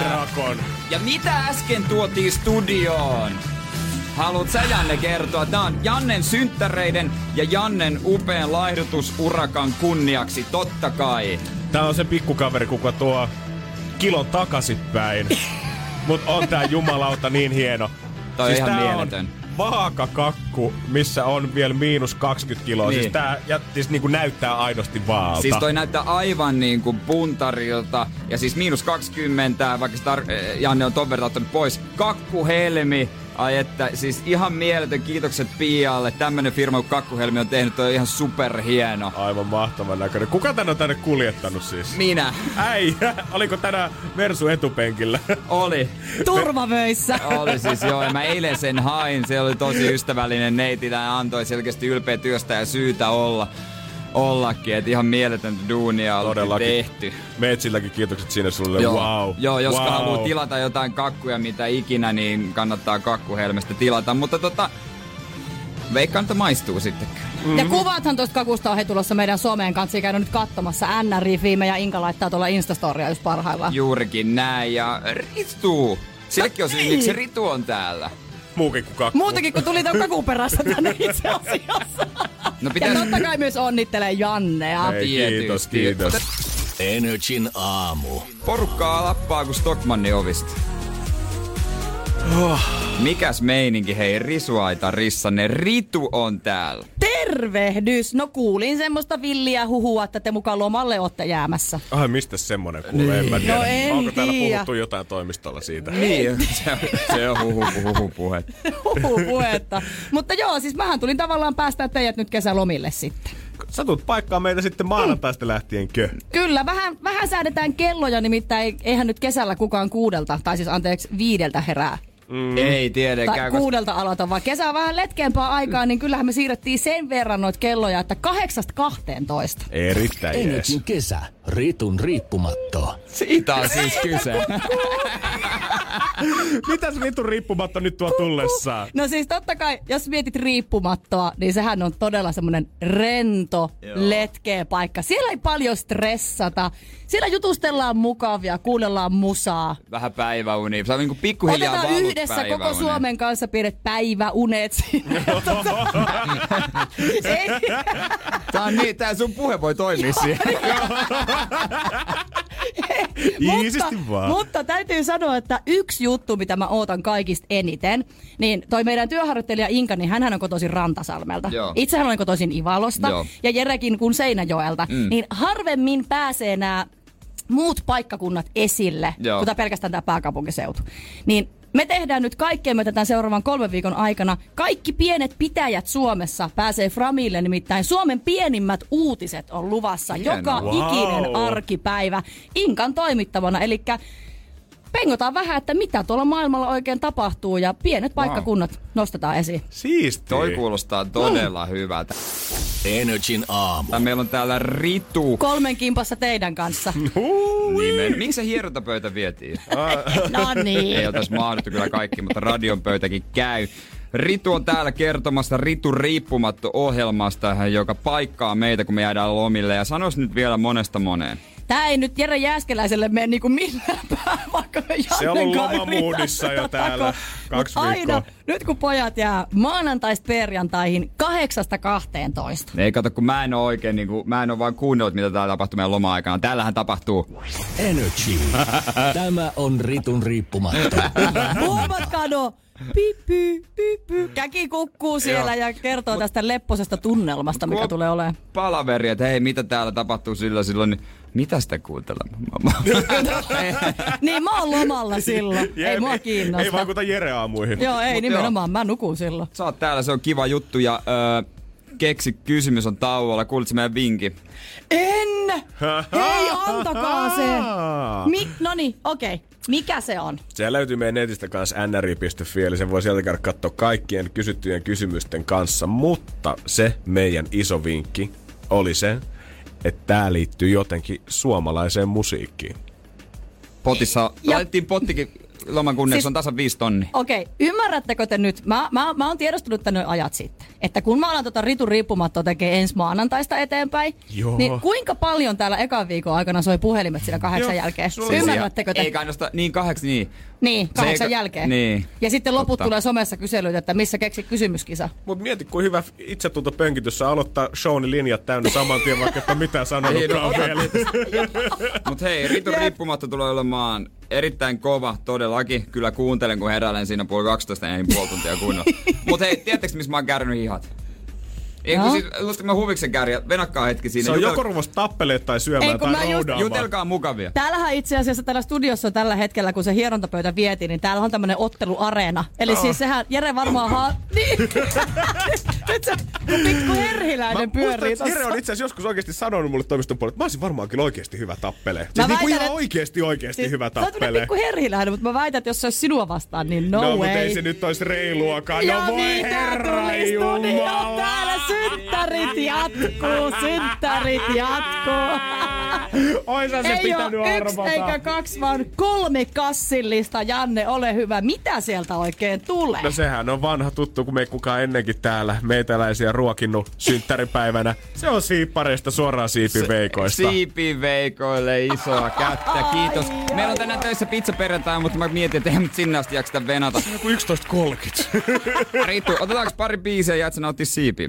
[SPEAKER 4] Drakon.
[SPEAKER 5] Ja mitä äsken tuotiin studioon? Haluat sä Janne kertoa? Tää on Jannen synttäreiden ja Jannen upean laihdutusurakan kunniaksi, totta kai.
[SPEAKER 4] Tää on se pikkukaveri, kuka tuo kilon takaisinpäin. Mut on tää jumalauta niin hieno.
[SPEAKER 5] Toi on ihan mieletön.
[SPEAKER 4] on vaakakakku, missä on vielä miinus 20 kiloa.
[SPEAKER 5] Niin.
[SPEAKER 4] Siis tää ja, siis niinku näyttää aidosti vaalta.
[SPEAKER 5] Siis toi näyttää aivan niin kuin puntarilta. Ja siis miinus 20, vaikka tar- Janne on ton verran ottanut pois. Kakkuhelmi. Ai että, siis ihan mieletön kiitokset Pialle. Tämmönen firma kuin Kakkuhelmi on tehnyt, toi on ihan superhieno.
[SPEAKER 4] Aivan mahtavan näköinen. Kuka tän on tänne kuljettanut siis?
[SPEAKER 5] Minä.
[SPEAKER 4] Äijä! Oliko tänään Versu etupenkillä?
[SPEAKER 5] Oli.
[SPEAKER 13] Turvavöissä.
[SPEAKER 5] Oli siis joo, ja mä eilen sen hain. Se oli tosi ystävällinen neiti, ja antoi selkeästi ylpeä työstä ja syytä olla. Ollakin, että ihan mieletöntä duunia on
[SPEAKER 4] Todellakin.
[SPEAKER 5] tehty.
[SPEAKER 4] Meitsilläkin kiitokset sinne sulle.
[SPEAKER 5] Joo,
[SPEAKER 4] Wow.
[SPEAKER 5] joo jos
[SPEAKER 4] wow.
[SPEAKER 5] haluaa tilata jotain kakkuja mitä ikinä, niin kannattaa kakkuhelmestä tilata. Mutta tota, veikkaan, että maistuu sitten kyllä.
[SPEAKER 13] Ja kuvathan tuosta kakusta on he tulossa meidän someen kanssa. Käynyt nyt katsomassa NRI Fiime ja Inka laittaa tuolla Instastoria just parhaillaan.
[SPEAKER 5] Juurikin näin. Ja Ritu. Sillekin on syy, miksi Ritu on täällä.
[SPEAKER 4] Muukin kuin kakku.
[SPEAKER 13] Muutakin kun tuli tämän kakun perässä tänne itse asiassa.
[SPEAKER 5] No
[SPEAKER 13] Ja
[SPEAKER 5] pitäis...
[SPEAKER 13] totta kai myös onnittelee Jannea.
[SPEAKER 4] Ei, kiitos, kiitos.
[SPEAKER 3] Energin aamu.
[SPEAKER 5] Porukkaa lappaa kuin Stockmannin ovista.
[SPEAKER 4] Oh.
[SPEAKER 5] Mikäs meininki, hei Risuaita Rissanne, Ritu on täällä.
[SPEAKER 13] Tervehdys! No kuulin semmoista villiä huhua, että te mukaan lomalle olette jäämässä.
[SPEAKER 4] Ai, mistä semmonen kuulee? En mä tiedä.
[SPEAKER 13] No en
[SPEAKER 4] Onko täällä
[SPEAKER 13] tiedä.
[SPEAKER 4] puhuttu jotain toimistolla siitä?
[SPEAKER 5] Niin, se on, se on huhu, huhu puhe.
[SPEAKER 13] Huhu puhetta. Mutta joo, siis mähän tulin tavallaan päästää teidät nyt kesälomille sitten.
[SPEAKER 4] Sä tulet paikkaa meitä sitten maanantaista lähtien kö?
[SPEAKER 13] Kyllä, vähän, vähän säädetään kelloja, nimittäin eihän nyt kesällä kukaan kuudelta, tai siis anteeksi viideltä herää.
[SPEAKER 5] Mm. Ei
[SPEAKER 13] Tai
[SPEAKER 5] tietenkään, koska
[SPEAKER 13] kuudelta aloita, vaan kesä on vähän letkeämpää aikaa, niin kyllähän me siirrettiin sen verran noita kelloja, että kahdeksasta kahteentoista.
[SPEAKER 4] Erittäin jees.
[SPEAKER 3] Kesä. Ritun riippumatto.
[SPEAKER 5] siitä on siis kyse.
[SPEAKER 4] Mitäs vitun riippumatta nyt tuo tullessaan?
[SPEAKER 13] No siis totta kai, jos mietit riippumattoa, niin sehän on todella semmoinen rento,
[SPEAKER 5] Joo.
[SPEAKER 13] letkeä paikka. Siellä ei paljon stressata. Siellä jutustellaan mukavia, kuunnellaan musaa.
[SPEAKER 5] Vähän päiväuni. Se on niinku pikkuhiljaa
[SPEAKER 13] Otetaan yhdessä koko
[SPEAKER 5] päiväunen.
[SPEAKER 13] Suomen kanssa pienet päiväunet.
[SPEAKER 5] Tää on niin, tää sun puhe voi toimia siihen.
[SPEAKER 4] Iisisti vaan.
[SPEAKER 13] Mutta täytyy sanoa, että yksi juttu, mitä mä ootan kaikista eniten, niin toi meidän työharjoittelija Inka, niin hän on kotoisin Rantasalmelta.
[SPEAKER 5] Joo.
[SPEAKER 13] Itsehän olen kotoisin Ivalosta
[SPEAKER 5] Joo.
[SPEAKER 13] ja Jerekin kun Seinäjoelta.
[SPEAKER 5] Mm.
[SPEAKER 13] Niin harvemmin pääsee nämä muut paikkakunnat esille,
[SPEAKER 5] Joo.
[SPEAKER 13] kuin tää pelkästään tämä pääkaupunkiseutu. Niin me tehdään nyt kaikkea tämän seuraavan kolmen viikon aikana. Kaikki pienet pitäjät Suomessa pääsee Framille, nimittäin Suomen pienimmät uutiset on luvassa
[SPEAKER 5] Hienoa.
[SPEAKER 13] joka
[SPEAKER 4] Wow.
[SPEAKER 13] ikinen arkipäivä Inkan toimittavana. Eli pengotaan vähän, että mitä tuolla maailmalla oikein tapahtuu ja pienet paikkakunnat nostetaan esiin.
[SPEAKER 4] Siisti.
[SPEAKER 5] Toi kuulostaa todella hyvältä.
[SPEAKER 3] Energin aamu.
[SPEAKER 5] Ja meillä on täällä Ritu.
[SPEAKER 13] Kolmen kimpassa teidän kanssa.
[SPEAKER 5] Nimen. Miksi se hierontapöytä vietiin?
[SPEAKER 13] No niin.
[SPEAKER 5] Ei oltais mahdottu kyllä kaikki, mutta radion pöytäkin käy. Ritu on täällä kertomassa Ritu riippumatto ohjelmasta, joka paikkaa meitä, kun me jäädään lomille. Ja sanois nyt vielä monesta moneen.
[SPEAKER 13] Tää ei nyt Jere Jääskeläiselle mene niinku millään päin, vaikka me
[SPEAKER 4] Se on ollut
[SPEAKER 13] kanssa
[SPEAKER 4] jo täällä kaksi
[SPEAKER 13] Mut
[SPEAKER 4] viikkoa.
[SPEAKER 13] aina, nyt kun pojat jää maanantaista perjantaihin 8-12.
[SPEAKER 5] Ei kato, kun mä en oo oikein, niin kuin, mä en oo vaan kuunnellut, mitä täällä tapahtuu meidän loma-aikana. Täällähän tapahtuu.
[SPEAKER 3] Energy. Tämä on Ritun riippumatto.
[SPEAKER 13] Huomatkaa no, pipy, pipy. Käki kukkuu siellä ja kertoo tästä lepposesta tunnelmasta, mikä tulee olemaan.
[SPEAKER 5] Palaveri, että hei, mitä täällä tapahtuu sillä silloin, niin mitä sitä kuuntelemaan?
[SPEAKER 13] niin mä oon lomalla silloin. Ei mua kiinnosta.
[SPEAKER 4] Ei vaikuta Jere aamuihin.
[SPEAKER 13] Joo, ei
[SPEAKER 5] Mut
[SPEAKER 13] nimenomaan. Mä nukun silloin.
[SPEAKER 5] Sä oot täällä, se on kiva juttu ja öö, keksi kysymys on tauolla. Kuulitko meidän vinki?
[SPEAKER 13] En! Hei, antakaa se! Mi- no niin, okei. Okay. Mikä se on?
[SPEAKER 4] Se löytyy meidän netistä kanssa nri.fi, eli sen voi sieltä käydä katsoa kaikkien kysyttyjen kysymysten kanssa. Mutta se meidän iso vinkki oli se, että tämä liittyy jotenkin suomalaiseen musiikkiin.
[SPEAKER 5] Potissa,
[SPEAKER 13] Ja-
[SPEAKER 5] laitettiin pottikin loman kunniaksi,
[SPEAKER 13] Siis-
[SPEAKER 5] on tasan viisi tonni.
[SPEAKER 13] Okei, okay. ymmärrättekö te nyt? Mä, mä, mä oon tiedostanut tänne ajat sitten, että kun mä alan tota Ritu riippumattoa tekee ensi maanantaista eteenpäin,
[SPEAKER 4] Joo.
[SPEAKER 13] niin kuinka paljon täällä ekan viikon aikana soi puhelimet siinä kahdeksan
[SPEAKER 4] Joo,
[SPEAKER 13] jälkeen?
[SPEAKER 4] sulla-
[SPEAKER 13] Ymmärrättekö te?
[SPEAKER 5] Ei kannusta, niin kahdeksi, niin.
[SPEAKER 13] Niin, kahdeksan
[SPEAKER 5] eikä-
[SPEAKER 13] jälkeen.
[SPEAKER 5] niin.
[SPEAKER 13] Ja sitten loput
[SPEAKER 5] Totta.
[SPEAKER 13] tulee somessa kyselyitä, että missä keksi kysymyskisa.
[SPEAKER 4] Mutta mieti, kuin hyvä itsetunto pönkityssä aloittaa showni linjat täynnä saman tien, vaikka että mitään sanonutkaan vielä.
[SPEAKER 5] Mut hei, Ritu riippumatta tulee olemaan erittäin kova todellakin. Kyllä kuuntelen, kun heräilen siinä puoli 12 ei puoli tuntia kunnolla. Mut hei, tiedättekö missä mä oon kärrynyt hihat? Ei kun
[SPEAKER 13] No.
[SPEAKER 5] siis, luulisin, mä huviksen kärjä. Venakkaa hetki siinä.
[SPEAKER 4] Se on
[SPEAKER 5] Jutel-
[SPEAKER 4] joko ruvas tappeleet tai syömään
[SPEAKER 13] Ei, kun
[SPEAKER 4] tai
[SPEAKER 13] mä just-
[SPEAKER 4] roudaamaan.
[SPEAKER 5] Jutelkaa mukavia.
[SPEAKER 13] Täällähän itse asiassa täällä studiossa tällä hetkellä, kun se hierontapöytä vietiin, niin täällä on tämmönen otteluareena. Eli
[SPEAKER 4] Oh.
[SPEAKER 13] siis sehän Jere varmaan haa... Niin. Nyt se pikku herhiläinen pyörii
[SPEAKER 4] muistan, Jere on itse asiassa joskus oikeasti sanonut mulle toimiston puolella, että mä olisin varmaan kyllä oikeasti hyvä tappelee.
[SPEAKER 13] Mä
[SPEAKER 4] Siis niin kuin ihan oikeasti oikeasti
[SPEAKER 13] Siis
[SPEAKER 4] hyvä
[SPEAKER 13] sä tämmönen
[SPEAKER 4] tappelee.
[SPEAKER 13] pikku herhiläinen, mutta mä väitän, että jos se olisi sinua vastaan, niin no,
[SPEAKER 4] No,
[SPEAKER 13] way.
[SPEAKER 4] mutta ei se nyt olisi reiluakaan.
[SPEAKER 13] Ja
[SPEAKER 4] No voi herra jumala.
[SPEAKER 13] täällä synttärit jatkuu, synttärit jatkuu.
[SPEAKER 4] Oisa se
[SPEAKER 13] Ei
[SPEAKER 4] pitänyt
[SPEAKER 13] ole yksi
[SPEAKER 4] arvata.
[SPEAKER 13] eikä kaksi, vaan kolme kassillista. Janne, ole hyvä. Mitä sieltä oikein tulee?
[SPEAKER 4] No sehän on vanha tuttu, kun me ei kukaan ennenkin täällä meitäläisiä ruokinnut synttäripäivänä. Se on siippareista suoraan siipiveikoista.
[SPEAKER 5] Siipiveikoille isoa kättä, kiitos. Meillä on tänään töissä pizza perjantai, mutta mä mietin, että eihän sinne asti jaksa venata.
[SPEAKER 4] Joku 11.30.
[SPEAKER 5] Riittu, otetaanko pari biisiä ja et sä nauttii siipiä?